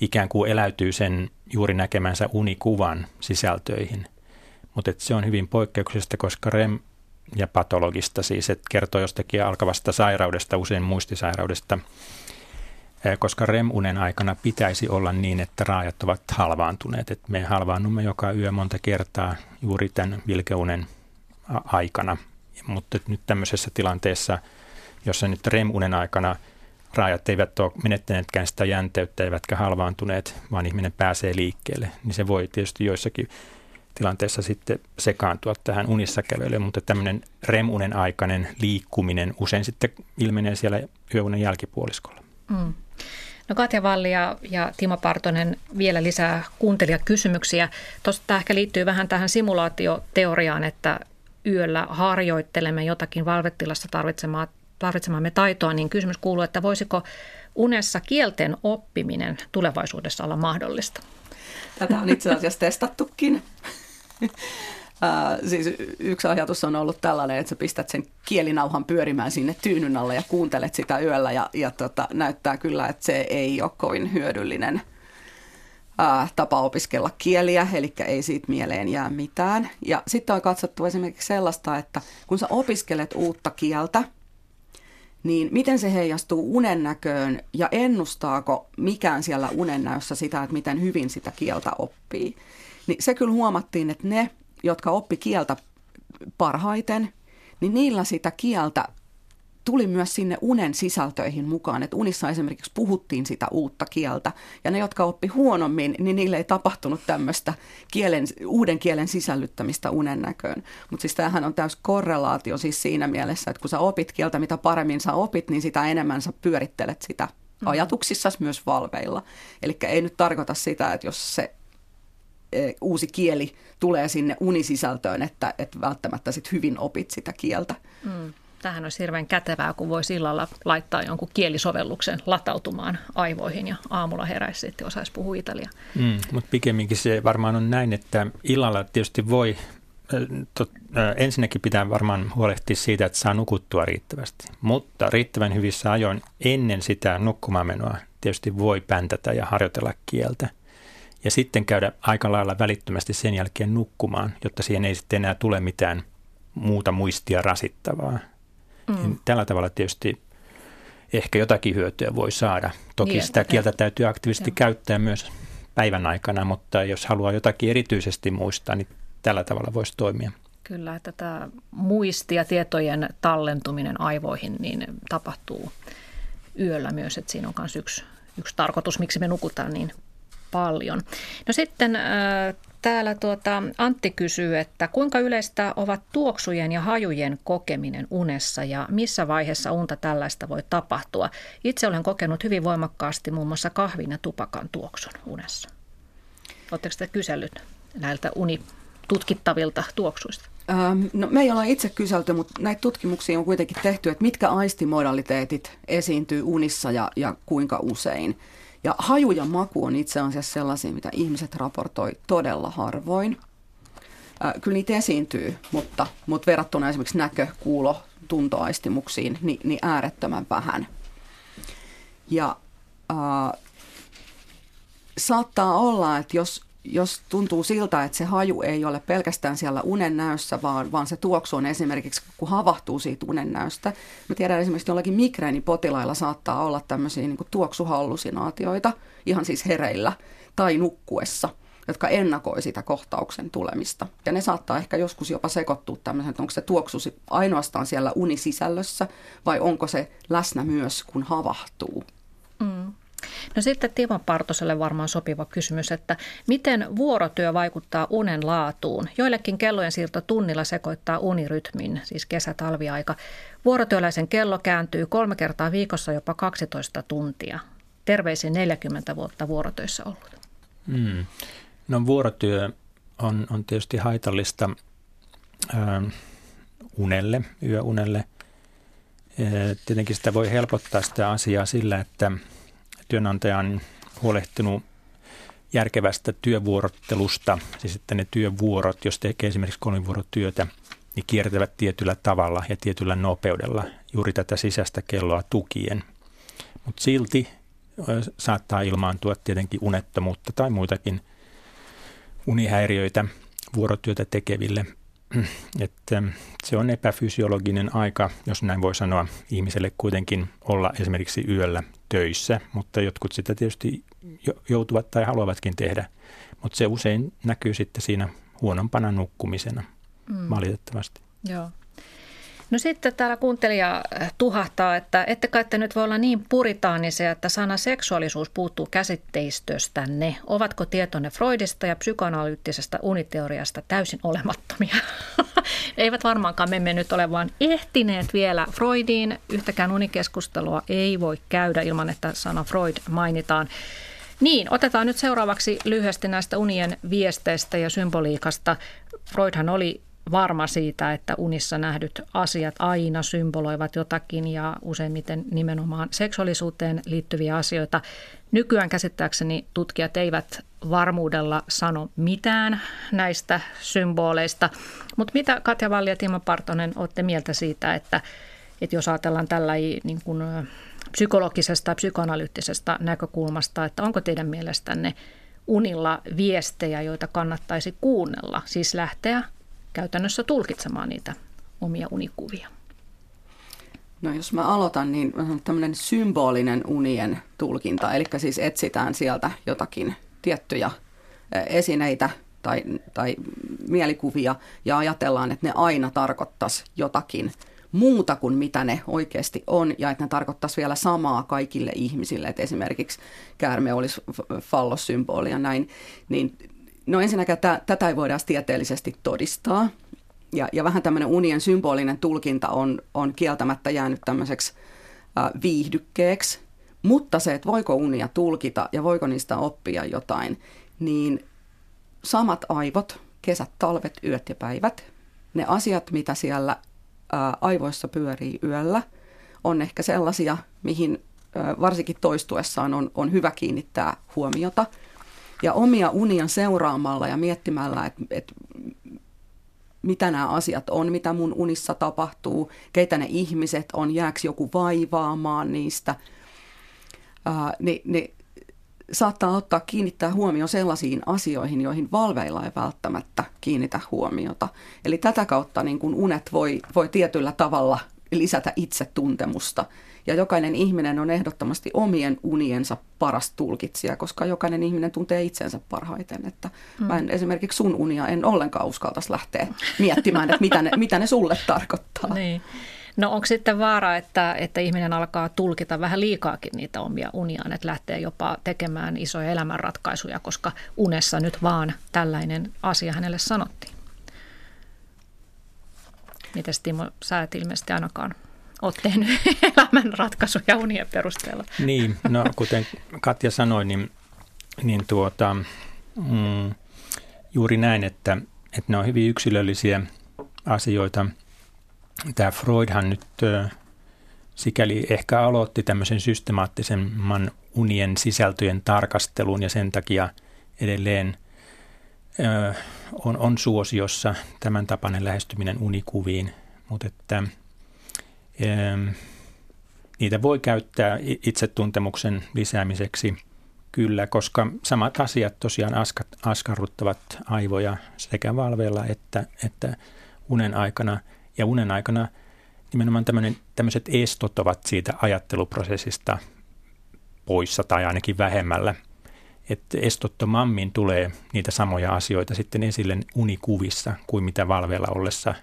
ikään kuin eläytyy sen juuri näkemänsä unikuvan sisältöihin. Mutta se on hyvin poikkeuksellista, koska REM ja patologista siis, että kertoo jostakin alkavasta sairaudesta, usein muistisairaudesta, koska REM-unen aikana pitäisi olla niin, että raajat ovat halvaantuneet. Et me halvaannumme joka yö monta kertaa juuri tämän vilkeunen aikana, mutta nyt tämmöisessä tilanteessa, jossa nyt REM-unen aikana raajat eivät ole menettäneetkään sitä jänteyttä eivätkä halvaantuneet, vaan ihminen pääsee liikkeelle, niin se voi tietysti joissakin tilanteessa sitten sekaantua tähän unissa kävelyyn, mutta tämmöinen REM-unen aikainen liikkuminen usein sitten ilmenee siellä yöunen jälkipuoliskolla. Mm. No Katja Valli ja, ja Timo Partonen vielä lisää kuuntelijakysymyksiä. Tuosta tämä ehkä liittyy vähän tähän simulaatioteoriaan, että yöllä harjoittelemme jotakin valvetilassa tarvitsemaa, tarvitsemaamme taitoa, niin kysymys kuuluu, että voisiko unessa kielten oppiminen tulevaisuudessa olla mahdollista? Tätä on itse asiassa testattukin. Äh, siis yksi ajatus on ollut tällainen, että sä pistät sen kielinauhan pyörimään sinne tyynyn alle ja kuuntelet sitä yöllä ja, ja tota, näyttää kyllä, että se ei ole kovin hyödyllinen äh, tapa opiskella kieliä, eli ei siitä mieleen jää mitään. Ja sitten on katsottu esimerkiksi sellaista, että kun sä opiskelet uutta kieltä, niin miten se heijastuu unennäköön ja ennustaako mikään siellä unennäössä sitä, että miten hyvin sitä kieltä oppii. Niin se kyllä huomattiin, että ne jotka oppi kieltä parhaiten, niin niillä sitä kieltä tuli myös sinne unen sisältöihin mukaan, että unissa esimerkiksi puhuttiin sitä uutta kieltä, ja ne, jotka oppi huonommin, niin niille ei tapahtunut tämmöistä kielen, uuden kielen sisällyttämistä unen näköön. Mutta siis tämähän on täys korrelaatio siis siinä mielessä, että kun sä opit kieltä, mitä paremmin sä opit, niin sitä enemmän sä pyörittelet sitä mm. ajatuksissa myös valveilla. Eli ei nyt tarkoita sitä, että jos se uusi kieli tulee sinne unisisältöön, että, että välttämättä sit hyvin opit sitä kieltä. Mm. Tähän olisi hirveän kätevää, kun voisi illalla laittaa jonkun kielisovelluksen latautumaan aivoihin ja aamulla heräisi sitten osaisi puhua italiaa. Mm, mutta pikemminkin se varmaan on näin, että illalla tietysti voi, tot, ensinnäkin pitää varmaan huolehtia siitä, että saa nukuttua riittävästi, mutta riittävän hyvissä ajoin ennen sitä nukkumaan menoa tietysti voi päntätä ja harjoitella kieltä ja sitten käydä aika lailla välittömästi sen jälkeen nukkumaan, jotta siihen ei sitten enää tule mitään muuta muistia rasittavaa. Mm. Niin tällä tavalla tietysti ehkä jotakin hyötyä voi saada. Toki niin, sitä kieltä täytyy aktiivisesti joo. käyttää myös päivän aikana, mutta jos haluaa jotakin erityisesti muistaa, niin tällä tavalla voisi toimia. Kyllä, että tämä muisti ja tietojen tallentuminen aivoihin niin tapahtuu yöllä myös, että siinä on myös yksi, yksi tarkoitus, miksi me nukutaan niin paljon. No sitten täällä tuota, Antti kysyy, että kuinka yleistä ovat tuoksujen ja hajujen kokeminen unessa ja missä vaiheessa unta tällaista voi tapahtua? Itse olen kokenut hyvin voimakkaasti muun muassa kahvin ja tupakan tuoksun unessa. Oletteko te kysellyt näiltä unitutkittavilta tuoksuista? Ähm, no, me ei olla itse kyselty, mutta näitä tutkimuksia on kuitenkin tehty, että mitkä aistimodaliteetit esiintyy unissa ja, ja kuinka usein. Ja haju ja maku on itse asiassa sellaisia, mitä ihmiset raportoi todella harvoin. Äh, kyllä niitä esiintyy, mutta, mutta verrattuna esimerkiksi näkö, kuulo, tuntoaistimuksiin, niin, niin äärettömän vähän. Ja äh, saattaa olla, että jos, jos tuntuu siltä, että se haju ei ole pelkästään siellä unen näössä, vaan, vaan se tuoksu on esimerkiksi, kun havahtuu siitä unen näöstä. Mä tiedän esimerkiksi jollakin migreenipotilailla saattaa olla tämmöisiä niin kuin tuoksuhallusinaatioita, ihan siis hereillä tai nukkuessa jotka ennakoi sitä kohtauksen tulemista. Ja ne saattaa ehkä joskus jopa sekoittua tämmöisen, että onko se tuoksu ainoastaan siellä unisisällössä vai onko se läsnä myös, kun havahtuu. No sitten Timo Partoselle varmaan sopiva kysymys, että miten vuorotyö vaikuttaa unen laatuun? Joillekin kellojen siirto tunnilla sekoittaa unirytmin, siis kesä-talviaika. Vuorotyöläisen kello kääntyy kolme kertaa viikossa jopa 12 tuntia. Terveisin 40 vuotta vuorotöissä ollut. Mm. No vuorotyö on, on tietysti haitallista ö, unelle, yöunelle. Tietenkin sitä voi helpottaa sitä asiaa sillä, että työnantaja on huolehtinut järkevästä työvuorottelusta, siis että ne työvuorot, jos tekee esimerkiksi kolmivuorotyötä, niin kiertävät tietyllä tavalla ja tietyllä nopeudella juuri tätä sisäistä kelloa tukien. Mutta silti saattaa ilmaantua tietenkin unettomuutta tai muitakin unihäiriöitä vuorotyötä tekeville. Että se on epäfysiologinen aika, jos näin voi sanoa, ihmiselle kuitenkin olla esimerkiksi yöllä töissä, mutta jotkut sitä tietysti joutuvat tai haluavatkin tehdä. Mutta se usein näkyy sitten siinä huonompana nukkumisena, mm. valitettavasti. Joo. No sitten täällä kuuntelija äh, tuhahtaa, että ette kai te nyt voi olla niin puritaanisia, että sana seksuaalisuus puuttuu käsitteistöstänne. Ovatko tietonne Freudista ja psykoanalyyttisestä uniteoriasta täysin olemattomia? Eivät varmaankaan me nyt ole vaan ehtineet vielä Freudiin. Yhtäkään unikeskustelua ei voi käydä ilman, että sana Freud mainitaan. Niin, otetaan nyt seuraavaksi lyhyesti näistä unien viesteistä ja symboliikasta. Freudhan oli varma siitä, että unissa nähdyt asiat aina symboloivat jotakin ja useimmiten nimenomaan seksuaalisuuteen liittyviä asioita. Nykyään käsittääkseni tutkijat eivät varmuudella sano mitään näistä symboleista, mutta mitä Katja Valli ja Timo Partonen olette mieltä siitä, että, että jos ajatellaan tällä niin kuin psykologisesta ja psykoanalyyttisesta näkökulmasta, että onko teidän mielestänne unilla viestejä, joita kannattaisi kuunnella, siis lähteä käytännössä tulkitsemaan niitä omia unikuvia? No jos mä aloitan, niin tämmöinen symbolinen unien tulkinta, eli siis etsitään sieltä jotakin tiettyjä esineitä tai, tai mielikuvia ja ajatellaan, että ne aina tarkoittaisi jotakin muuta kuin mitä ne oikeasti on ja että ne tarkoittaisi vielä samaa kaikille ihmisille, että esimerkiksi käärme olisi fallosymboli ja näin, niin No ensinnäkään t- tätä ei voida tieteellisesti todistaa. Ja, ja vähän tämmöinen unien symbolinen tulkinta on, on kieltämättä jäänyt tämmöiseksi äh, viihdykkeeksi. Mutta se, että voiko unia tulkita ja voiko niistä oppia jotain, niin samat aivot, kesät, talvet, yöt ja päivät, ne asiat, mitä siellä ää, aivoissa pyörii yöllä, on ehkä sellaisia, mihin ää, varsinkin toistuessaan on, on hyvä kiinnittää huomiota – ja omia unia seuraamalla ja miettimällä, että, että mitä nämä asiat on, mitä mun unissa tapahtuu, keitä ne ihmiset on, jääkö joku vaivaamaan niistä, ää, niin, niin saattaa ottaa kiinnittää huomioon sellaisiin asioihin, joihin valveilla ei välttämättä kiinnitä huomiota. Eli tätä kautta niin kun unet voi, voi tietyllä tavalla lisätä itsetuntemusta ja jokainen ihminen on ehdottomasti omien uniensa paras tulkitsija, koska jokainen ihminen tuntee itsensä parhaiten. Että mm. Mä en esimerkiksi sun unia en ollenkaan uskaltaisi lähteä miettimään, että mitä ne, mitä ne sulle tarkoittaa. Niin. No onko sitten vaara, että, että ihminen alkaa tulkita vähän liikaakin niitä omia uniaan, että lähtee jopa tekemään isoja elämänratkaisuja, koska unessa nyt vaan tällainen asia hänelle sanottiin? Mites Timo, sä et ilmeisesti ainakaan ole tehnyt elämänratkaisuja unien perusteella? Niin, no kuten Katja sanoi, niin, niin tuota, mm, juuri näin, että, että ne on hyvin yksilöllisiä asioita. Tämä Freudhan nyt sikäli ehkä aloitti tämmöisen systemaattisemman unien sisältöjen tarkastelun ja sen takia edelleen on, on suosiossa tämän tapainen lähestyminen unikuviin, mutta että niitä voi käyttää itsetuntemuksen lisäämiseksi – Kyllä, koska samat asiat tosiaan askat, askarruttavat aivoja sekä valveilla että, että unen aikana. Ja unen aikana nimenomaan tämmöiset estot ovat siitä ajatteluprosessista poissa tai ainakin vähemmällä. Että estottomammin tulee niitä samoja asioita sitten esille unikuvissa kuin mitä valveilla ollessa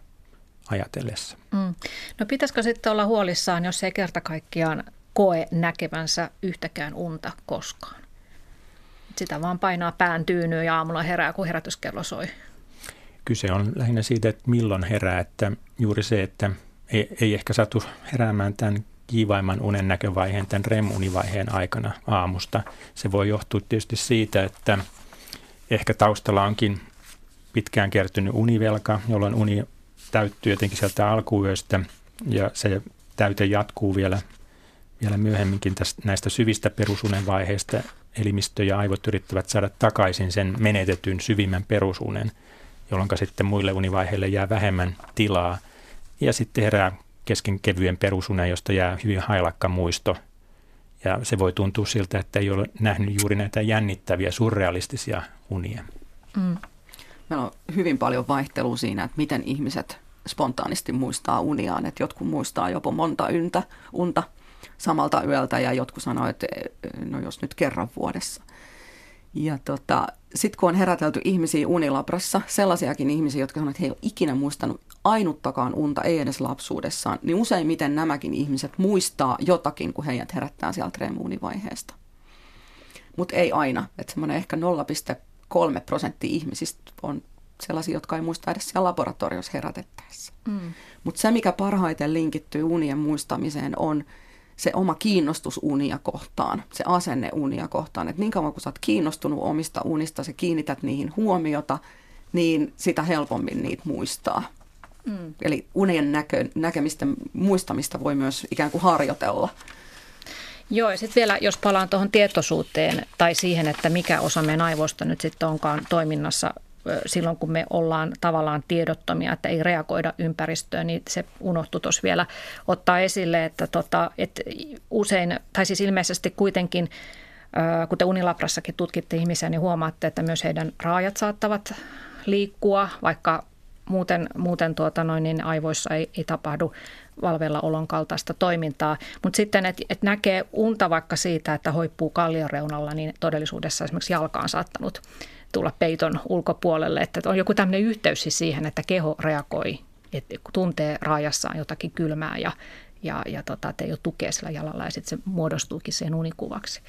ajatellessa. Mm. No pitäisikö sitten olla huolissaan, jos ei kerta kaikkiaan koe näkevänsä yhtäkään unta koskaan? sitä vaan painaa pään tyynyyn ja aamulla herää, kun herätyskello soi. Kyse on lähinnä siitä, että milloin herää, että juuri se, että ei, ei ehkä satu heräämään tämän kiivaimman unen näkövaiheen, tämän REM-univaiheen aikana aamusta. Se voi johtua tietysti siitä, että ehkä taustalla onkin pitkään kertynyt univelka, jolloin uni täyttyy jotenkin sieltä alkuyöstä ja se täyte jatkuu vielä, vielä myöhemminkin tästä, näistä syvistä perusunen vaiheista elimistö ja aivot yrittävät saada takaisin sen menetetyn syvimmän perusunen, jolloin sitten muille univaiheille jää vähemmän tilaa. Ja sitten herää kesken kevyen perusunen, josta jää hyvin hailakka muisto. Ja se voi tuntua siltä, että ei ole nähnyt juuri näitä jännittäviä, surrealistisia unia. Mm. Meillä on hyvin paljon vaihtelua siinä, että miten ihmiset spontaanisti muistaa uniaan. Että jotkut muistaa jopa monta yntä, unta samalta yöltä ja jotkut sanoivat, että no jos nyt kerran vuodessa. Ja tota, sitten kun on herätelty ihmisiä unilabrassa, sellaisiakin ihmisiä, jotka sanoivat, että he ei ole ikinä muistanut ainuttakaan unta, ei edes lapsuudessaan, niin useimmiten nämäkin ihmiset muistaa jotakin, kun heidät herättää sieltä remuunivaiheesta. Mutta ei aina. Että semmoinen ehkä 0,3 prosenttia ihmisistä on sellaisia, jotka ei muista edes siellä laboratoriossa herätettäessä. Mm. Mutta se, mikä parhaiten linkittyy unien muistamiseen, on se oma kiinnostus unia kohtaan, se asenne unia kohtaan. Että niin kauan kun sä oot kiinnostunut omista unista, sä kiinnität niihin huomiota, niin sitä helpommin niitä muistaa. Mm. Eli unien näkö, näkemistä, muistamista voi myös ikään kuin harjoitella. Joo, ja sitten vielä, jos palaan tuohon tietoisuuteen tai siihen, että mikä osa meidän aivoista nyt sitten onkaan toiminnassa silloin, kun me ollaan tavallaan tiedottomia, että ei reagoida ympäristöön, niin se unohtui tuossa vielä ottaa esille, että, tota, että usein, tai siis ilmeisesti kuitenkin, kuten Unilabrassakin tutkitte ihmisiä, niin huomaatte, että myös heidän raajat saattavat liikkua, vaikka muuten, muuten tuota noin, niin aivoissa ei, ei tapahdu valvella olon kaltaista toimintaa. Mutta sitten, että et näkee unta vaikka siitä, että hoippuu kallion reunalla, niin todellisuudessa esimerkiksi jalka on saattanut tulla peiton ulkopuolelle. Että on joku tämmöinen yhteys siis siihen, että keho reagoi, että tuntee raajassaan jotakin kylmää ja, ja, ja tota, ei ole tukea sillä jalalla ja sitten se muodostuukin sen unikuvaksi.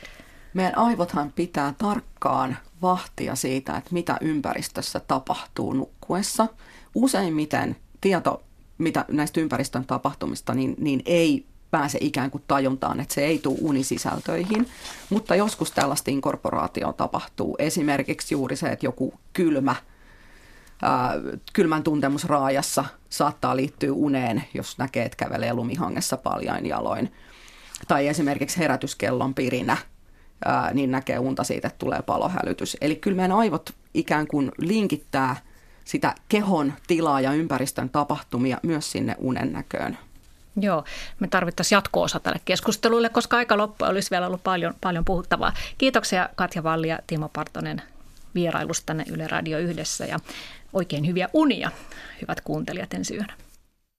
Meidän aivothan pitää tarkkaan vahtia siitä, että mitä ympäristössä tapahtuu nukkuessa. Useimmiten tieto mitä näistä ympäristön tapahtumista, niin, niin ei pääse ikään kuin tajuntaan, että se ei tule unisisältöihin. Mutta joskus tällaista inkorporaatio tapahtuu. Esimerkiksi juuri se, että joku kylmä, ää, kylmän tuntemus raajassa saattaa liittyä uneen, jos näkee, että kävelee lumihangessa paljain jaloin. Tai esimerkiksi herätyskellon pirinä, ää, niin näkee unta siitä, että tulee palohälytys. Eli kyllä meidän aivot ikään kuin linkittää sitä kehon tilaa ja ympäristön tapahtumia myös sinne unen näköön. Joo, me tarvittaisiin jatko-osa tälle keskustelulle, koska aika loppu olisi vielä ollut paljon, paljon puhuttavaa. Kiitoksia Katja Valli ja Timo Partonen vierailusta tänne Yle Radio yhdessä ja oikein hyviä unia, hyvät kuuntelijat ensi yönä.